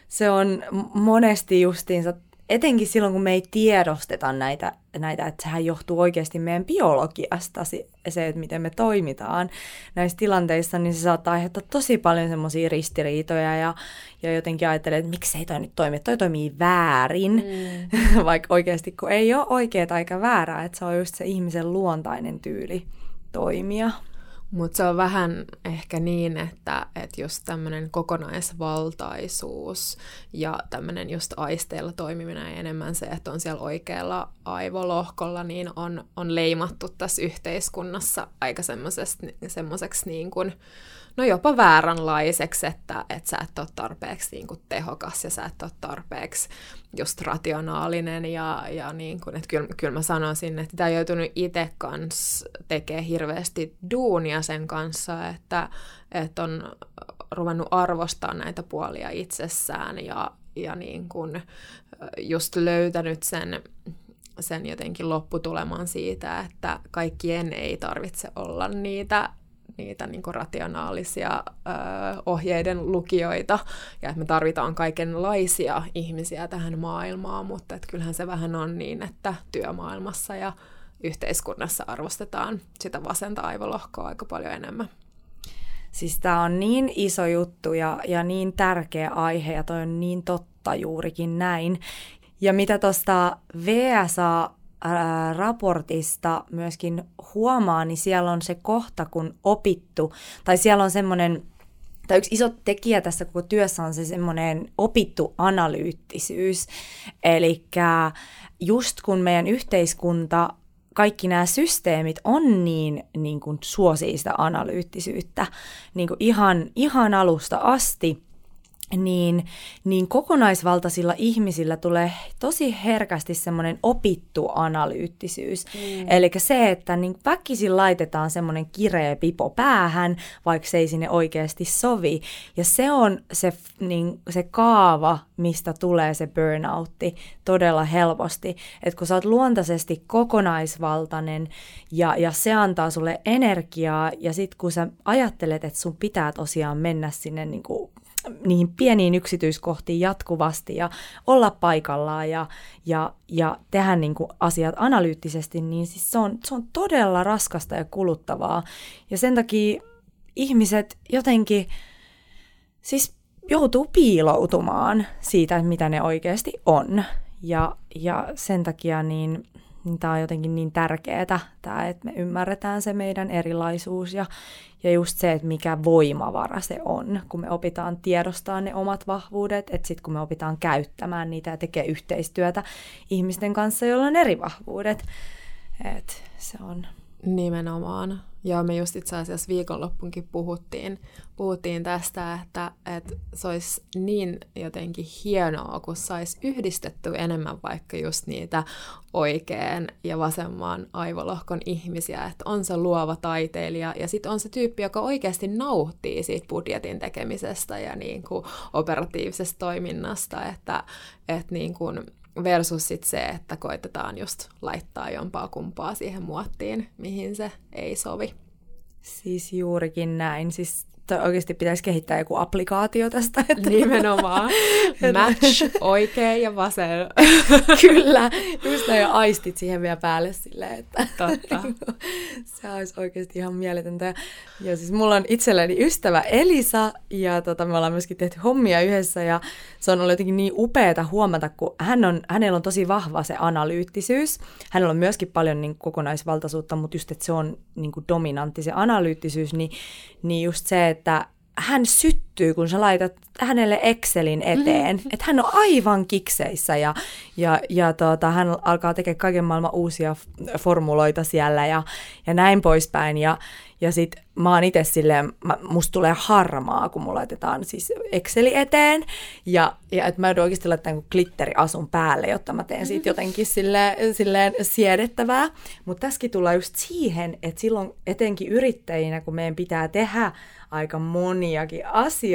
[SPEAKER 2] se on monesti justiinsa, etenkin silloin kun me ei tiedosteta näitä, näitä, että sehän johtuu oikeasti meidän biologiasta, se, että miten me toimitaan näissä tilanteissa, niin se saattaa aiheuttaa tosi paljon semmoisia ristiriitoja ja, ja jotenkin ajattelee, että miksei toi nyt toimi, toi toimii väärin, mm. vaikka oikeasti kun ei ole oikeaa eikä väärää, että se on just se ihmisen luontainen tyyli toimia.
[SPEAKER 1] Mutta se on vähän ehkä niin, että, että just tämmöinen kokonaisvaltaisuus ja tämmöinen just aisteella toimiminen ja enemmän se, että on siellä oikealla aivolohkolla, niin on, on leimattu tässä yhteiskunnassa aika semmoiseksi niin kuin, no jopa vääränlaiseksi, että, että sä et ole tarpeeksi niin kuin tehokas ja sä et ole tarpeeksi just rationaalinen ja, ja niin kuin, että kyllä, kyllä mä sanoisin, että tämä joutunut itse kanssa tekee hirveästi duunia sen kanssa, että, että on ruvennut arvostaa näitä puolia itsessään ja, ja niin kuin just löytänyt sen, sen jotenkin lopputuleman siitä, että kaikkien ei tarvitse olla niitä niitä niin rationaalisia ö, ohjeiden lukijoita ja että me tarvitaan kaikenlaisia ihmisiä tähän maailmaan, mutta että kyllähän se vähän on niin, että työmaailmassa ja yhteiskunnassa arvostetaan sitä vasenta aivolohkoa aika paljon enemmän.
[SPEAKER 2] Siis tämä on niin iso juttu ja, ja niin tärkeä aihe ja toi on niin totta juurikin näin. Ja mitä tuosta VSA raportista myöskin huomaa, niin siellä on se kohta, kun opittu, tai siellä on semmoinen tai yksi iso tekijä tässä koko työssä on se semmoinen opittu analyyttisyys. Eli just kun meidän yhteiskunta kaikki nämä systeemit on niin, niin kuin suosii sitä analyyttisyyttä niin kuin ihan, ihan alusta asti, niin, niin kokonaisvaltaisilla ihmisillä tulee tosi herkästi semmoinen opittu analyyttisyys. Mm. Eli se, että niin väkisin laitetaan semmoinen kireä pipo päähän, vaikka se ei sinne oikeasti sovi. Ja se on se, niin, se kaava, mistä tulee se burnoutti todella helposti. Että kun sä oot luontaisesti kokonaisvaltainen ja, ja se antaa sulle energiaa ja sitten kun sä ajattelet, että sun pitää tosiaan mennä sinne niin kuin niihin pieniin yksityiskohtiin jatkuvasti ja olla paikallaan ja, ja, ja tehdä niin kuin asiat analyyttisesti, niin siis se, on, se on todella raskasta ja kuluttavaa. Ja sen takia ihmiset jotenkin siis joutuu piiloutumaan siitä, mitä ne oikeasti on. Ja, ja sen takia niin niin tämä on jotenkin niin tärkeää, tämä, että me ymmärretään se meidän erilaisuus ja, ja just se, että mikä voimavara se on, kun me opitaan tiedostaa ne omat vahvuudet, että sitten kun me opitaan käyttämään niitä ja tekee yhteistyötä ihmisten kanssa, joilla on eri vahvuudet, että se on...
[SPEAKER 1] Nimenomaan. Ja me just itse asiassa viikonloppunkin puhuttiin, puhuttiin tästä, että, että se olisi niin jotenkin hienoa, kun saisi yhdistetty enemmän vaikka just niitä oikean ja vasemman aivolohkon ihmisiä, että on se luova taiteilija ja sitten on se tyyppi, joka oikeasti nauttii siitä budjetin tekemisestä ja niin kuin operatiivisesta toiminnasta, että, että niin kuin versus sit se, että koitetaan just laittaa jompaa kumpaa siihen muottiin, mihin se ei sovi.
[SPEAKER 2] Siis juurikin näin. Siis oikeasti pitäisi kehittää joku applikaatio tästä. Että
[SPEAKER 1] Nimenomaan. Match oikein ja vasen.
[SPEAKER 2] Kyllä. Just näin aistit siihen vielä päälle silleen, että
[SPEAKER 1] Totta.
[SPEAKER 2] se olisi oikeasti ihan mieletöntä. Ja siis mulla on itselleni ystävä Elisa ja tota, me ollaan myöskin tehty hommia yhdessä ja se on ollut jotenkin niin upeata huomata, kun hän on, hänellä on tosi vahva se analyyttisyys. Hänellä on myöskin paljon niin kokonaisvaltaisuutta, mutta just, että se on niin dominantti se analyyttisyys, niin, niin just se, että hän syttyy, kun sä laitat hänelle Excelin eteen. Mm-hmm. Että hän on aivan kikseissä ja, ja, ja tota, hän alkaa tekemään kaiken maailman uusia formuloita siellä ja, ja näin poispäin. Ja, ja sit mä oon itse silleen, mä, musta tulee harmaa, kun mulla laitetaan siis Exceli eteen. Ja, ja että mä joudun oikeasti laittamaan glitteriasun päälle, jotta mä teen siitä jotenkin silleen, silleen siedettävää. Mutta tässäkin tullaan just siihen, että silloin etenkin yrittäjinä, kun meidän pitää tehdä aika moniakin asioita,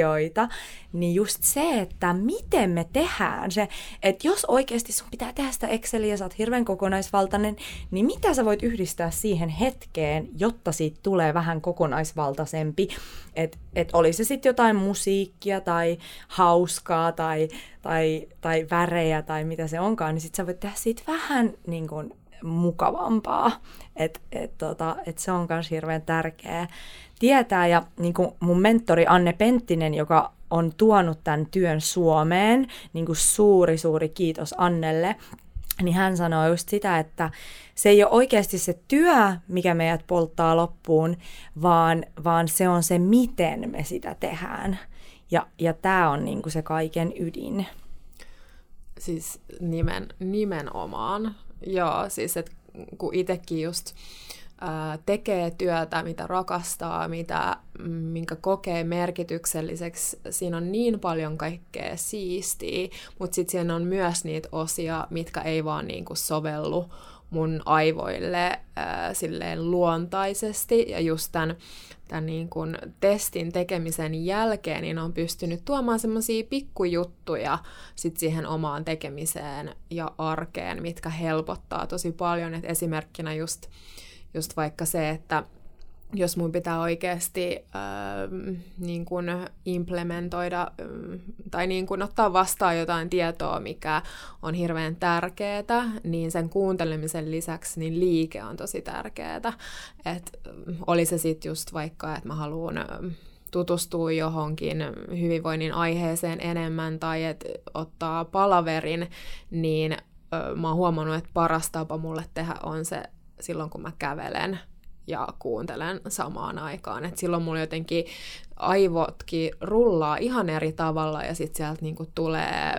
[SPEAKER 2] niin just se, että miten me tehdään se, että jos oikeasti sun pitää tehdä sitä Exceliä sä oot hirveän kokonaisvaltainen, niin mitä sä voit yhdistää siihen hetkeen, jotta siitä tulee vähän kokonaisvaltaisempi, että et oli se sitten jotain musiikkia tai hauskaa tai, tai, tai värejä tai mitä se onkaan, niin sitten sä voit tehdä siitä vähän niin kuin mukavampaa. Että et, tota, et se on myös hirveän tärkeää tietää. Ja niin kuin mun mentori Anne Penttinen, joka on tuonut tämän työn Suomeen, niin kuin suuri, suuri kiitos Annelle, niin hän sanoi just sitä, että se ei ole oikeasti se työ, mikä meidät polttaa loppuun, vaan, vaan se on se, miten me sitä tehdään. Ja, ja tämä on niin kuin se kaiken ydin.
[SPEAKER 1] Siis nimen, nimenomaan. Joo, siis että kun itsekin just tekee työtä, mitä rakastaa, mitä, minkä kokee merkitykselliseksi. Siinä on niin paljon kaikkea siistiä, mutta sitten siinä on myös niitä osia, mitkä ei vaan niinku sovellu mun aivoille ää, silleen luontaisesti. Ja just tämän, tämän niin kuin testin tekemisen jälkeen niin on pystynyt tuomaan semmoisia pikkujuttuja sit siihen omaan tekemiseen ja arkeen, mitkä helpottaa tosi paljon. Et esimerkkinä just just vaikka se, että jos mun pitää oikeasti äh, niin kun implementoida äh, tai niin kun ottaa vastaan jotain tietoa, mikä on hirveän tärkeää, niin sen kuuntelemisen lisäksi niin liike on tosi tärkeää. Et, äh, oli se sitten just vaikka, että mä haluan äh, tutustua johonkin hyvinvoinnin aiheeseen enemmän tai että ottaa palaverin, niin mä oon huomannut, että paras tapa mulle tehdä on se silloin, kun mä kävelen. ja kuuntelen samaan aikaan. Et silloin mulla jotenkin aivotkin rullaa ihan eri tavalla ja sitten sieltä niinku tulee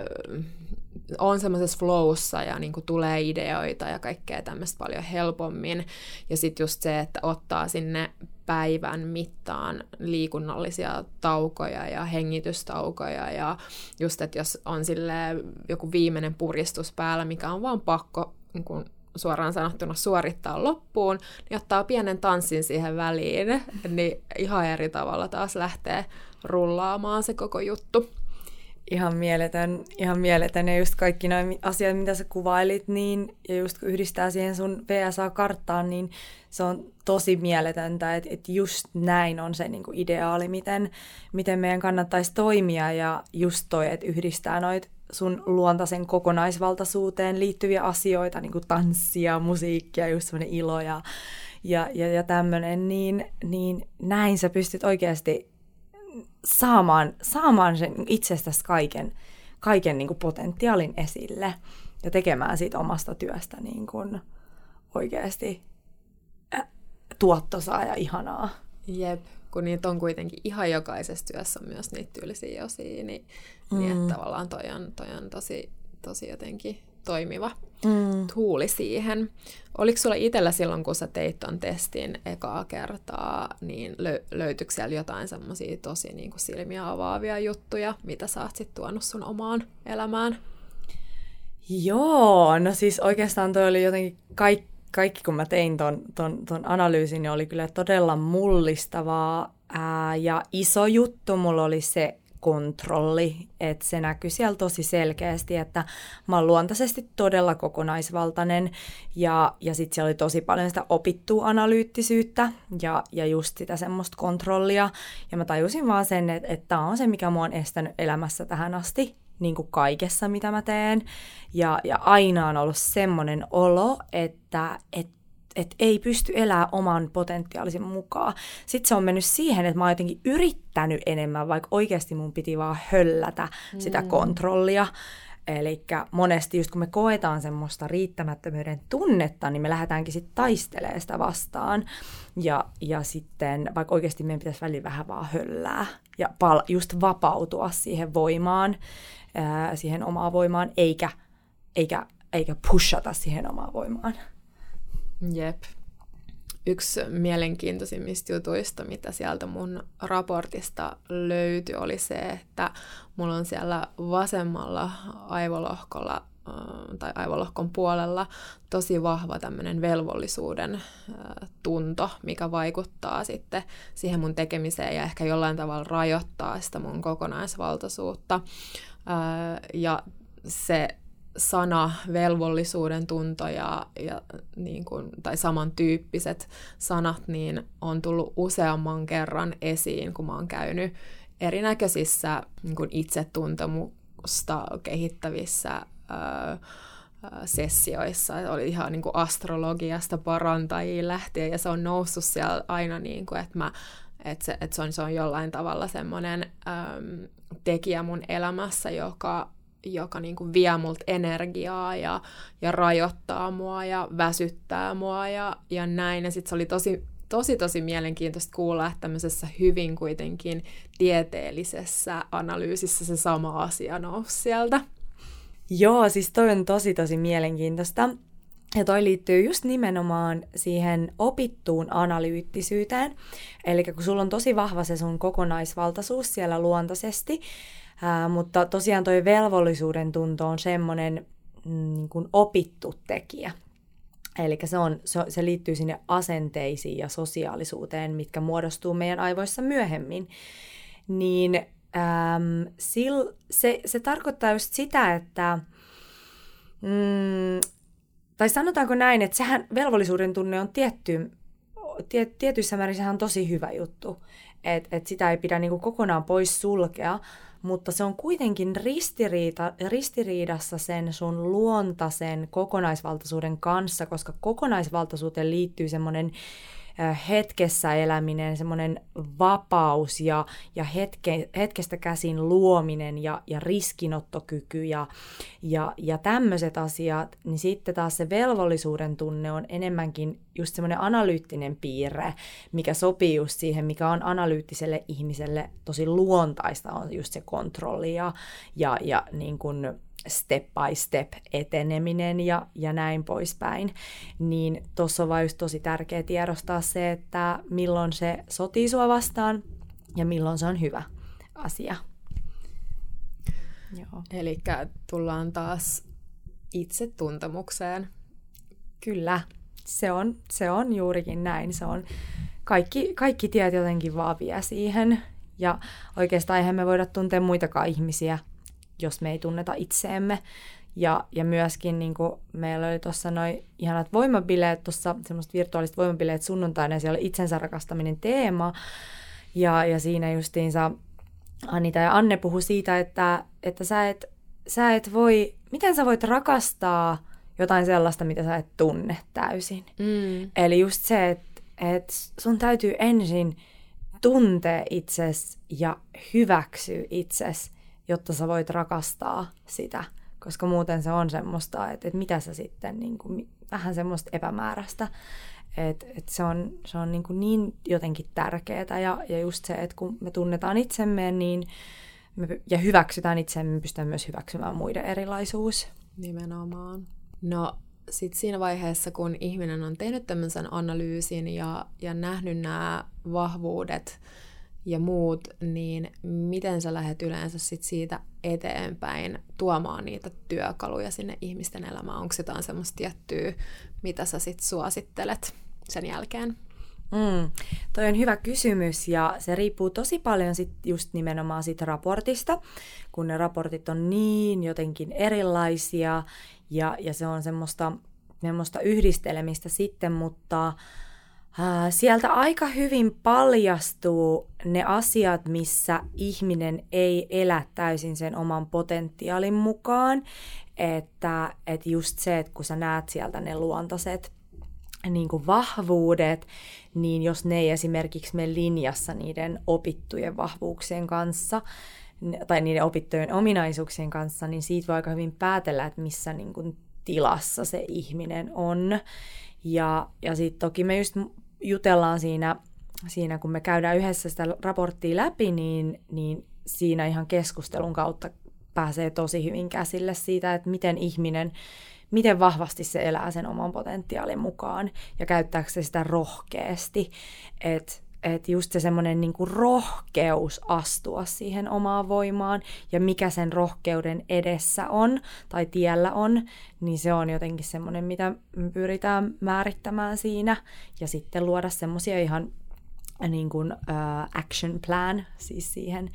[SPEAKER 1] on semmoisessa flowssa ja niin kuin tulee ideoita ja kaikkea tämmöistä paljon helpommin. Ja sitten just se, että ottaa sinne päivän mittaan liikunnallisia taukoja ja hengitystaukoja ja just, että jos on sille joku viimeinen puristus päällä, mikä on vaan pakko niin kuin suoraan sanottuna suorittaa loppuun, niin ottaa pienen tanssin siihen väliin, niin ihan eri tavalla taas lähtee rullaamaan se koko juttu.
[SPEAKER 2] Ihan mieletön, ihan mieletön. Ja just kaikki nuo asiat, mitä sä kuvailit, niin, ja just kun yhdistää siihen sun VSA-karttaan, niin se on tosi mieletöntä, että, että just näin on se niin kuin ideaali, miten, miten meidän kannattaisi toimia, ja just toi, että yhdistää noit sun luontaisen kokonaisvaltaisuuteen liittyviä asioita, niin kuin tanssia, musiikkia, just semmoinen ilo ja, ja, ja, ja tämmöinen, niin, niin näin sä pystyt oikeasti saamaan, saamaan sen itsestäsi kaiken, kaiken niin kuin potentiaalin esille ja tekemään siitä omasta työstä niin kuin oikeasti tuottosaa ja ihanaa.
[SPEAKER 1] Jep, kun niitä on kuitenkin ihan jokaisessa työssä myös niitä tyylisiä osia, niin, mm. niin että tavallaan toi on, toi on tosi, tosi jotenkin toimiva mm. tuuli siihen. Oliko sulla itsellä silloin, kun sä teit ton testin ekaa kertaa, niin lö- löytyykö siellä jotain semmoisia tosi niin kuin silmiä avaavia juttuja, mitä sä oot sit tuonut sun omaan elämään?
[SPEAKER 2] Joo, no siis oikeastaan toi oli jotenkin kaikki, kaikki kun mä tein ton, ton, ton analyysin, niin oli kyllä todella mullistavaa. Ää, ja iso juttu mulla oli se, kontrolli, että se näkyy siellä tosi selkeästi, että mä oon luontaisesti todella kokonaisvaltainen ja, ja sitten siellä oli tosi paljon sitä opittua analyyttisyyttä ja, ja just sitä semmoista kontrollia ja mä tajusin vaan sen, että, tämä on se, mikä mua on estänyt elämässä tähän asti, niin kuin kaikessa, mitä mä teen. Ja, ja aina on ollut semmoinen olo, että, että että ei pysty elämään oman potentiaalisen mukaan. Sitten se on mennyt siihen, että mä oon jotenkin yrittänyt enemmän, vaikka oikeasti mun piti vaan höllätä mm. sitä kontrollia. Eli monesti just kun me koetaan semmoista riittämättömyyden tunnetta, niin me lähdetäänkin sitten taistelemaan sitä vastaan. Ja, ja sitten vaikka oikeasti meidän pitäisi välillä vähän vaan höllää ja pal- just vapautua siihen voimaan, siihen omaan voimaan, eikä, eikä, eikä pushata siihen omaan voimaan.
[SPEAKER 1] Jep. Yksi mielenkiintoisimmista jutuista, mitä sieltä mun raportista löytyi, oli se, että mulla on siellä vasemmalla aivolohkolla tai aivolohkon puolella tosi vahva tämmöinen velvollisuuden tunto, mikä vaikuttaa sitten siihen mun tekemiseen ja ehkä jollain tavalla rajoittaa sitä mun kokonaisvaltaisuutta. Ja se sana, velvollisuuden tunto ja, ja niin kuin, tai samantyyppiset sanat niin on tullut useamman kerran esiin, kun mä oon käynyt erinäköisissä niin kuin itsetuntemusta kehittävissä ää, sessioissa. Oli ihan niin kuin astrologiasta parantajiin lähtien ja se on noussut siellä aina, niin kuin, että, mä, että, se, että se, on, se on jollain tavalla semmoinen tekijä mun elämässä, joka joka niin kuin vie multa energiaa ja, ja rajoittaa mua ja väsyttää mua ja, ja näin. Ja sitten se oli tosi, tosi, tosi mielenkiintoista kuulla, että tämmöisessä hyvin kuitenkin tieteellisessä analyysissä se sama asia nousi sieltä.
[SPEAKER 2] Joo, siis toi on tosi, tosi mielenkiintoista. Ja toi liittyy just nimenomaan siihen opittuun analyyttisyyteen. Eli kun sulla on tosi vahva se sun kokonaisvaltaisuus siellä luontaisesti, Ää, mutta tosiaan toi velvollisuuden tunto on semmoinen mm, niin kuin opittu tekijä. Eli se, on, se, se liittyy sinne asenteisiin ja sosiaalisuuteen, mitkä muodostuu meidän aivoissa myöhemmin. Niin äm, sil, se, se tarkoittaa just sitä, että mm, tai sanotaanko näin, että sehän velvollisuuden tunne on tietty, tie, tietyissä määrin sehän on tosi hyvä juttu. Että et sitä ei pidä niinku kokonaan pois sulkea, mutta se on kuitenkin ristiriita, ristiriidassa sen sun luontaisen kokonaisvaltaisuuden kanssa, koska kokonaisvaltaisuuteen liittyy semmoinen hetkessä eläminen, semmoinen vapaus ja, ja hetke, hetkestä käsin luominen ja, ja riskinottokyky ja, ja, ja tämmöiset asiat, niin sitten taas se velvollisuuden tunne on enemmänkin just semmoinen analyyttinen piirre, mikä sopii just siihen, mikä on analyyttiselle ihmiselle tosi luontaista, on just se kontrolli ja, ja, ja niin kuin step by step eteneminen ja, ja näin poispäin, niin tuossa on vain just tosi tärkeää tiedostaa se, että milloin se sotii sua vastaan ja milloin se on hyvä asia.
[SPEAKER 1] Eli tullaan taas itsetuntemukseen.
[SPEAKER 2] Kyllä, se on, se on juurikin näin. Se on, kaikki, kaikki tiet jotenkin vaan vie siihen. Ja oikeastaan eihän me voida tuntea muitakaan ihmisiä jos me ei tunneta itseemme. Ja, ja myöskin niin kuin meillä oli tuossa noin ihanat voimabileet, tuossa semmoista virtuaaliset voimabileet sunnuntaina, ja siellä oli itsensä rakastaminen teema. Ja, ja siinä justiinsa Anita ja Anne puhu siitä, että, että sä, et, sä et voi, miten sä voit rakastaa jotain sellaista, mitä sä et tunne täysin. Mm. Eli just se, että et sun täytyy ensin tuntea itses ja hyväksyä itses jotta sä voit rakastaa sitä, koska muuten se on semmoista, että, että mitä sä sitten, niin kuin, vähän semmoista epämääräistä. Et, et se on, se on niin, kuin niin jotenkin tärkeää ja, ja just se, että kun me tunnetaan itsemme niin me, ja hyväksytään itsemme, me pystytään myös hyväksymään muiden erilaisuus.
[SPEAKER 1] Nimenomaan. No sitten siinä vaiheessa, kun ihminen on tehnyt tämmöisen analyysin ja, ja nähnyt nämä vahvuudet, ja muut, niin miten sä lähdet yleensä sit siitä eteenpäin tuomaan niitä työkaluja sinne ihmisten elämään? Onko jotain semmoista tiettyä, mitä sä sit suosittelet sen jälkeen?
[SPEAKER 2] Mm, toi on hyvä kysymys ja se riippuu tosi paljon sit just nimenomaan siitä raportista, kun ne raportit on niin jotenkin erilaisia ja, ja se on semmoista, semmoista yhdistelemistä sitten, mutta Sieltä aika hyvin paljastuu ne asiat, missä ihminen ei elä täysin sen oman potentiaalin mukaan. Että, että just se, että kun sä näet sieltä ne luontaiset niin kuin vahvuudet, niin jos ne ei esimerkiksi mene linjassa niiden opittujen vahvuuksien kanssa, tai niiden opittujen ominaisuuksien kanssa, niin siitä voi aika hyvin päätellä, että missä niin kuin tilassa se ihminen on. Ja, ja sitten toki me just jutellaan siinä, siinä, kun me käydään yhdessä sitä raporttia läpi, niin, niin siinä ihan keskustelun kautta pääsee tosi hyvin käsille siitä, että miten ihminen, miten vahvasti se elää sen oman potentiaalin mukaan ja käyttääkö se sitä rohkeasti. Että et just se semmoinen niinku rohkeus astua siihen omaan voimaan ja mikä sen rohkeuden edessä on tai tiellä on, niin se on jotenkin semmoinen, mitä pyritään määrittämään siinä ja sitten luoda semmoisia ihan niin kuin, uh, action plan siis siihen,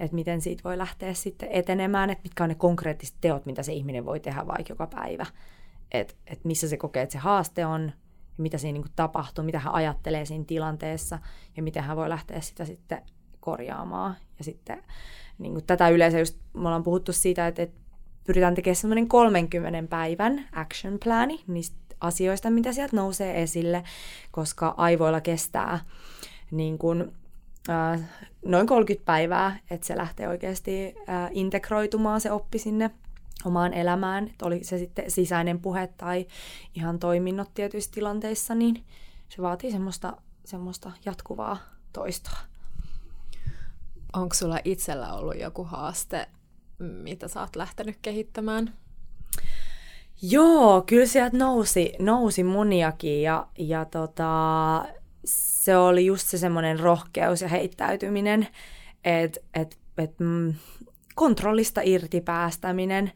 [SPEAKER 2] että miten siitä voi lähteä sitten etenemään, että mitkä on ne konkreettiset teot, mitä se ihminen voi tehdä vaikka joka päivä. Että et missä se kokee, että se haaste on, mitä siinä niin kuin tapahtuu, mitä hän ajattelee siinä tilanteessa ja miten hän voi lähteä sitä sitten korjaamaan. Ja sitten niin kuin tätä yleensä just me ollaan puhuttu siitä, että, että pyritään tekemään semmoinen 30 päivän action plani niistä asioista, mitä sieltä nousee esille, koska aivoilla kestää niin kuin, äh, noin 30 päivää, että se lähtee oikeasti äh, integroitumaan se oppi sinne omaan elämään, että oli se sitten sisäinen puhe tai ihan toiminnot tietyissä tilanteissa, niin se vaatii semmoista, semmoista jatkuvaa toistoa.
[SPEAKER 1] Onko sulla itsellä ollut joku haaste, mitä sä oot lähtenyt kehittämään?
[SPEAKER 2] Joo, kyllä sieltä nousi, nousi moniakin ja, ja tota, se oli just se semmoinen rohkeus ja heittäytyminen, että et, et, mm, kontrollista irti päästäminen.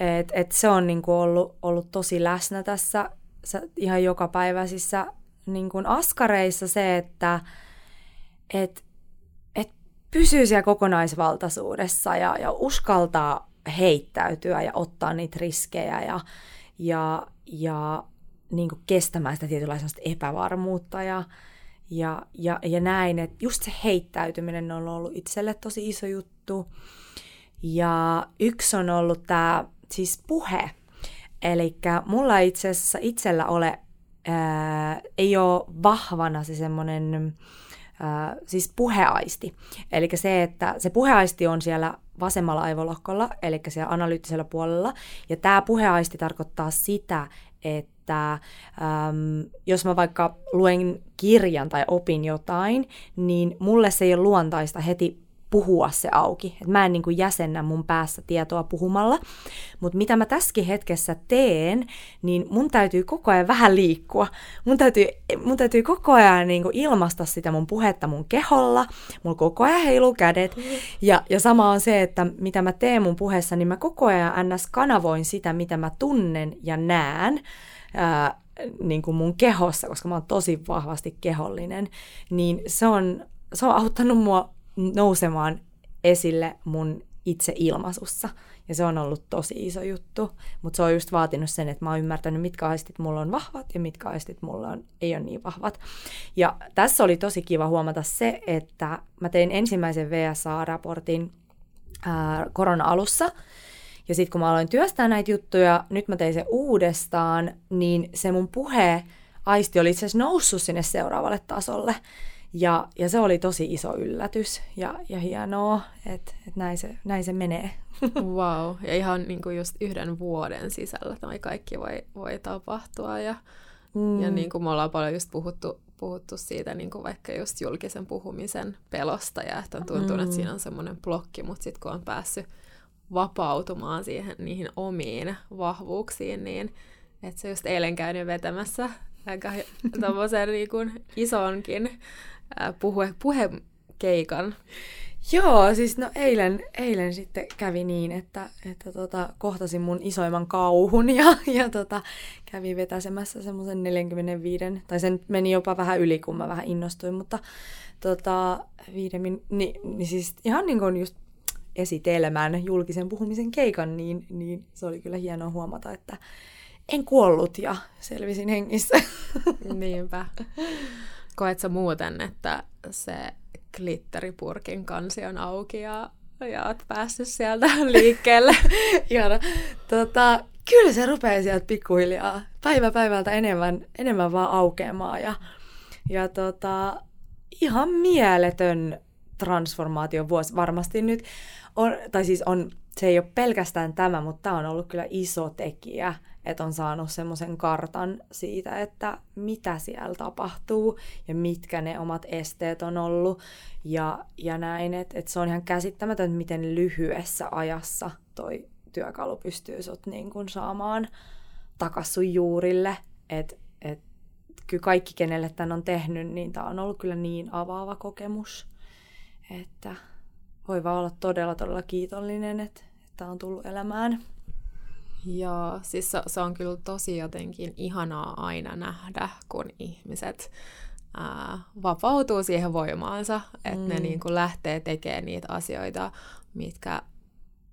[SPEAKER 2] Et, et se on niinku ollut, ollut tosi läsnä tässä ihan jokapäiväisissä niinku askareissa se, että et, et pysyy siellä kokonaisvaltaisuudessa ja, ja uskaltaa heittäytyä ja ottaa niitä riskejä ja, ja, ja niin kuin kestämään sitä tietynlaista epävarmuutta ja, ja, ja, ja näin. Että just se heittäytyminen on ollut itselle tosi iso juttu. Ja yksi on ollut tämä siis puhe. Eli mulla itse asiassa itsellä ole ää, ei ole vahvana se semmoinen siis puheaisti. Eli se, että se puheaisti on siellä vasemmalla aivolohkolla, eli siellä analyyttisellä puolella. Ja tämä puheaisti tarkoittaa sitä, että äm, jos mä vaikka luen kirjan tai opin jotain, niin mulle se ei ole luontaista heti puhua se auki. Et mä en niin kuin jäsennä mun päässä tietoa puhumalla. Mutta mitä mä tässäkin hetkessä teen, niin mun täytyy koko ajan vähän liikkua. Mun täytyy, mun täytyy koko ajan niin kuin ilmaista sitä mun puhetta mun keholla. Mulla koko ajan heiluu kädet. Ja, ja sama on se, että mitä mä teen mun puheessa, niin mä koko ajan ns. kanavoin sitä, mitä mä tunnen ja näen. Ää, niin kuin mun kehossa, koska mä oon tosi vahvasti kehollinen, niin se on, se on auttanut mua nousemaan esille mun itse ilmaisussa. Ja se on ollut tosi iso juttu, mutta se on just vaatinut sen, että mä oon ymmärtänyt, mitkä aistit mulla on vahvat ja mitkä aistit mulla on, ei ole niin vahvat. Ja tässä oli tosi kiva huomata se, että mä tein ensimmäisen VSA-raportin ää, korona-alussa, ja sitten kun mä aloin työstää näitä juttuja, nyt mä tein se uudestaan, niin se mun puhe aisti oli itse asiassa noussut sinne seuraavalle tasolle. Ja, ja se oli tosi iso yllätys ja, ja hienoa, että et näin, se, näin se menee.
[SPEAKER 1] Wow, ja ihan niin kuin just yhden vuoden sisällä tämä kaikki voi, voi tapahtua. Ja, mm. ja niin kuin me ollaan paljon just puhuttu, puhuttu siitä niin kuin vaikka just julkisen puhumisen pelosta ja että on tuntunut, mm. että siinä on semmoinen blokki, mutta sitten kun on päässyt vapautumaan siihen niihin omiin vahvuuksiin, niin että se just eilen käynyt vetämässä aika tommosen niin kuin isonkin puhe, puhekeikan.
[SPEAKER 2] Joo, siis no eilen, eilen sitten kävi niin, että, että tota, kohtasin mun isoimman kauhun ja, ja tota, kävin vetäsemässä semmoisen 45, tai sen meni jopa vähän yli, kun mä vähän innostuin, mutta tota, viiden min, niin, niin siis ihan niin kuin just esitelmän julkisen puhumisen keikan, niin, niin se oli kyllä hienoa huomata, että en kuollut ja selvisin hengissä.
[SPEAKER 1] Niinpä. Koet sä muuten, että se glitteripurkin kansi on auki ja, ja oot päässyt sieltä liikkeelle?
[SPEAKER 2] Tota, kyllä se rupeaa sieltä pikkuhiljaa päivä päivältä enemmän, enemmän vaan aukeamaan. Ja, ja tota, ihan mieletön transformaatio vuosi varmasti nyt. On, tai siis on, se ei ole pelkästään tämä, mutta tämä on ollut kyllä iso tekijä että on saanut semmoisen kartan siitä, että mitä siellä tapahtuu ja mitkä ne omat esteet on ollut. Ja, ja näin, että et se on ihan käsittämätön, miten lyhyessä ajassa toi työkalu pystyy sut niin kun saamaan takas juurille, että et, kyllä kaikki, kenelle tämän on tehnyt, niin tämä on ollut kyllä niin avaava kokemus, että voi vaan olla todella, todella kiitollinen, että tämä on tullut elämään.
[SPEAKER 1] Joo, siis se, se on kyllä tosi jotenkin ihanaa aina nähdä, kun ihmiset ää, vapautuu siihen voimaansa, että mm. ne niin kuin lähtee tekemään niitä asioita, mitkä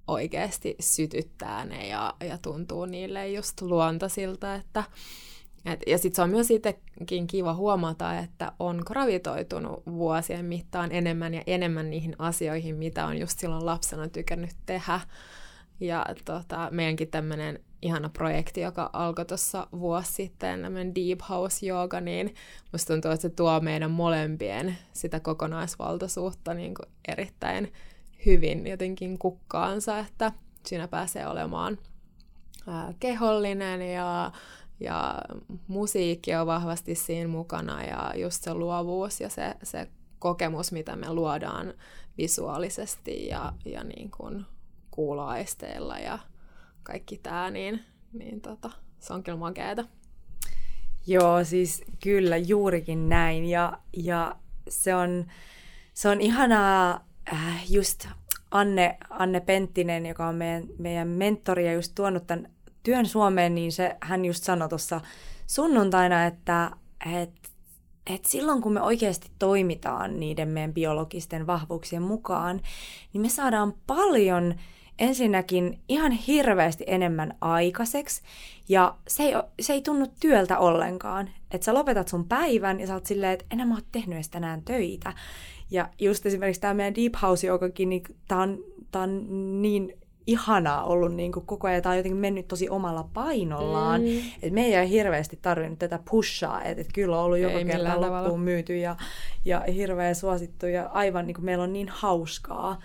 [SPEAKER 1] oikeasti sytyttää ne ja, ja tuntuu niille just luontaisilta, että et, ja sitten se on myös itsekin kiva huomata, että on gravitoitunut vuosien mittaan enemmän ja enemmän niihin asioihin, mitä on just silloin lapsena tykännyt tehdä. Ja tota, meidänkin tämmöinen ihana projekti, joka alkoi tuossa vuosi sitten, tämmöinen Deep House Yoga, niin musta tuntuu, että se tuo meidän molempien sitä kokonaisvaltaisuutta niin kuin erittäin hyvin jotenkin kukkaansa, että siinä pääsee olemaan ää, kehollinen ja, ja musiikki on vahvasti siinä mukana ja just se luovuus ja se, se kokemus, mitä me luodaan visuaalisesti ja, ja niin kuin kuuloaisteilla ja kaikki tämä, niin, niin tota, se on kyllä makeeta.
[SPEAKER 2] Joo, siis kyllä juurikin näin. Ja, ja se, on, se on ihanaa äh, just Anne, Anne Penttinen, joka on meidän, meidän mentori ja just tuonut tämän työn Suomeen, niin se, hän just sanoi tuossa sunnuntaina, että, että et silloin kun me oikeasti toimitaan niiden meidän biologisten vahvuuksien mukaan, niin me saadaan paljon ensinnäkin ihan hirveästi enemmän aikaiseksi, ja se ei, se ei tunnu työltä ollenkaan. Että sä lopetat sun päivän, ja sä oot silleen, että enää mä oot tehnyt edes tänään töitä. Ja just esimerkiksi tämä meidän Deep House Jogakin, niin on, tää on niin ihanaa ollut niin kuin koko ajan. Tämä on jotenkin mennyt tosi omalla painollaan. Mm. Et me ei ole hirveästi tarvinnut tätä pushaa, että et kyllä on ollut joka kerta loppuun myyty ja, ja hirveän suosittu ja aivan niin kuin meillä on niin hauskaa.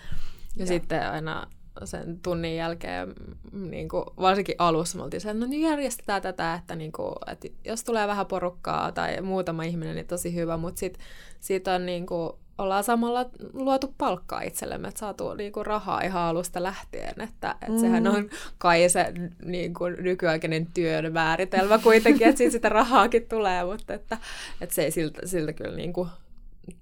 [SPEAKER 1] Ja, ja sitten aina sen tunnin jälkeen, niin kuin, varsinkin alussa me oltiin sen, no niin järjestetään tätä, että, niin kuin, että jos tulee vähän porukkaa tai muutama ihminen, niin tosi hyvä, mutta sitten siitä on niin kuin, ollaan samalla luotu palkkaa itsellemme, että saatu niin kuin, rahaa ihan alusta lähtien, että, että mm. sehän on kai se niin kuin, nykyaikainen työn määritelmä kuitenkin, että siitä sitä rahaakin tulee, mutta että, että se ei siltä, siltä kyllä niin kuin,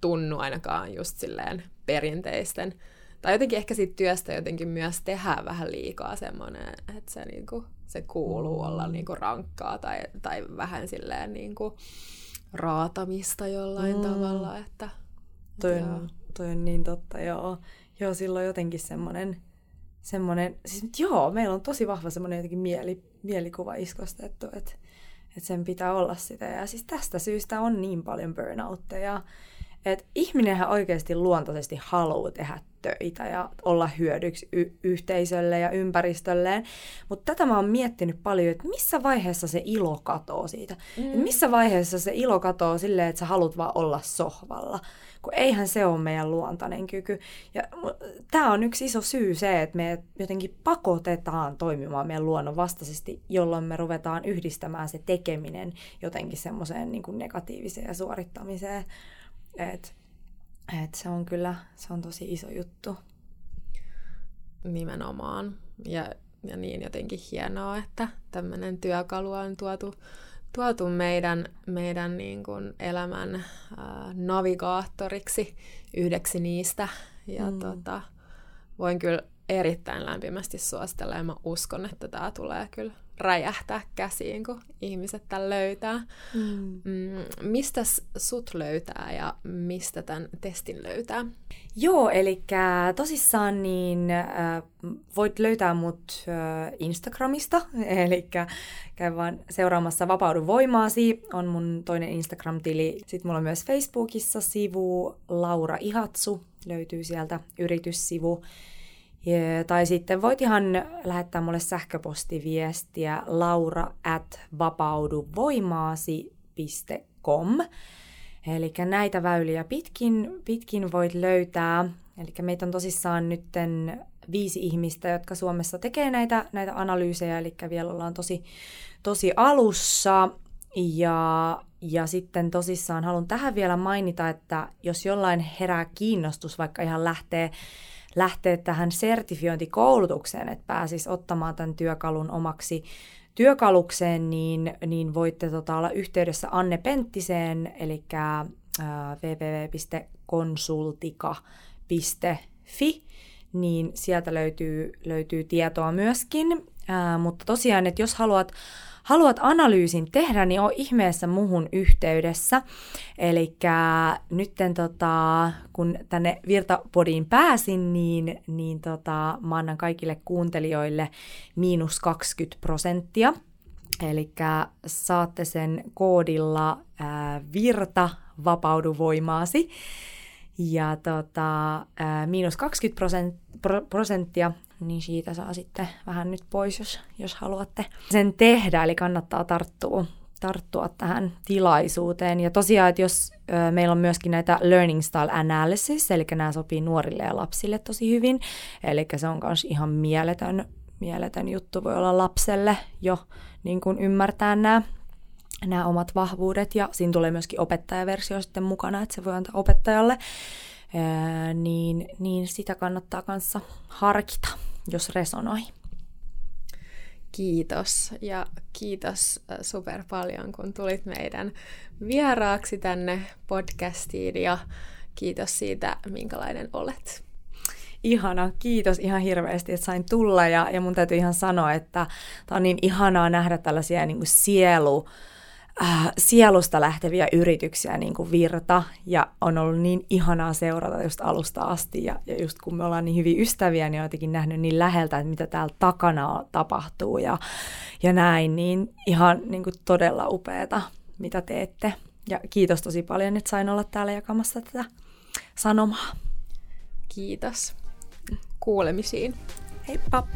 [SPEAKER 1] tunnu ainakaan just silleen perinteisten tai jotenkin ehkä siitä työstä jotenkin myös tehdään vähän liikaa semmoinen, että se, niinku, se kuuluu olla niinku rankkaa tai, tai vähän silleen niinku raatamista jollain mm. tavalla. Että,
[SPEAKER 2] toi, on, toi on niin totta, joo. Joo, silloin jotenkin semmoinen, semmoinen siis joo, meillä on tosi vahva semmoinen jotenkin mieli, mielikuva iskostettu, että, että sen pitää olla sitä. Ja siis tästä syystä on niin paljon burnoutteja, että ihminenhän oikeasti luontaisesti haluaa tehdä töitä ja olla hyödyksi y- yhteisölle ja ympäristölleen. Mutta tätä mä oon miettinyt paljon, että missä vaiheessa se ilo katoo siitä. Mm. Et missä vaiheessa se ilo katoo silleen, että sä haluat vaan olla sohvalla. Kun eihän se ole meidän luontainen kyky. Ja tämä on yksi iso syy se, että me jotenkin pakotetaan toimimaan meidän luonnon vastaisesti, jolloin me ruvetaan yhdistämään se tekeminen jotenkin semmoiseen niin negatiiviseen ja suorittamiseen. Et, et se on kyllä, se on tosi iso juttu.
[SPEAKER 1] Nimenomaan. Ja, ja niin jotenkin hienoa, että tämmöinen työkalu on tuotu, tuotu meidän, meidän niin kuin elämän äh, navigaattoriksi yhdeksi niistä. Ja mm. tota, voin kyllä erittäin lämpimästi suositella ja mä uskon, että tämä tulee kyllä räjähtää käsiin, kun ihmiset tämän löytää. Mm. Mm, mistä sut löytää ja mistä tämän testin löytää?
[SPEAKER 2] Joo, eli tosissaan niin äh, voit löytää mut äh, Instagramista, eli käy vaan seuraamassa Vapaudu voimaasi, on mun toinen Instagram-tili. Sitten mulla on myös Facebookissa sivu Laura Ihatsu, löytyy sieltä yrityssivu. Ja, tai sitten voit ihan lähettää mulle sähköpostiviestiä laura at vapauduvoimaasi.com. Eli näitä väyliä pitkin, pitkin voit löytää. Eli meitä on tosissaan nytten viisi ihmistä, jotka Suomessa tekee näitä, näitä analyysejä, eli vielä ollaan tosi, tosi alussa. Ja, ja sitten tosissaan haluan tähän vielä mainita, että jos jollain herää kiinnostus vaikka ihan lähtee lähteä tähän sertifiointikoulutukseen, että pääsis ottamaan tämän työkalun omaksi työkalukseen, niin, niin voitte tota, olla yhteydessä Anne Penttiseen, eli äh, www.konsultika.fi, niin sieltä löytyy, löytyy tietoa myöskin. Äh, mutta tosiaan, että jos haluat haluat analyysin tehdä, niin on ihmeessä muhun yhteydessä. Eli nytten tota, kun tänne Virtapodiin pääsin, niin, niin tota, mä annan kaikille kuuntelijoille miinus 20 prosenttia. Eli saatte sen koodilla ää, Virta vapaudu voimaasi. Ja tota, ää, miinus 20 prosenttia niin siitä saa sitten vähän nyt pois, jos, jos haluatte sen tehdä. Eli kannattaa tarttua, tarttua tähän tilaisuuteen. Ja tosiaan, että jos ö, meillä on myöskin näitä learning style analysis, eli nämä sopii nuorille ja lapsille tosi hyvin. Eli se on myös ihan mieletön, mieletön juttu, voi olla lapselle jo niin kuin ymmärtää nämä nämä omat vahvuudet ja siinä tulee myöskin opettajaversio sitten mukana, että se voi antaa opettajalle ää, niin, niin sitä kannattaa kanssa harkita, jos resonoi.
[SPEAKER 1] Kiitos ja kiitos super paljon, kun tulit meidän vieraaksi tänne podcastiin ja kiitos siitä, minkälainen olet.
[SPEAKER 2] Ihana, kiitos ihan hirveästi, että sain tulla ja, ja mun täytyy ihan sanoa, että tämä on niin ihanaa nähdä tällaisia niin kuin sielu, äh, sielusta lähteviä yrityksiä, niin kuin Virta, ja on ollut niin ihanaa seurata just alusta asti, ja, ja just kun me ollaan niin hyvin ystäviä, niin on jotenkin nähnyt niin läheltä, että mitä täällä takana tapahtuu, ja, ja näin, niin ihan niin kuin todella upeeta, mitä teette. Ja kiitos tosi paljon, että sain olla täällä jakamassa tätä sanomaa.
[SPEAKER 1] Kiitos. Kuulemisiin.
[SPEAKER 2] Heippa!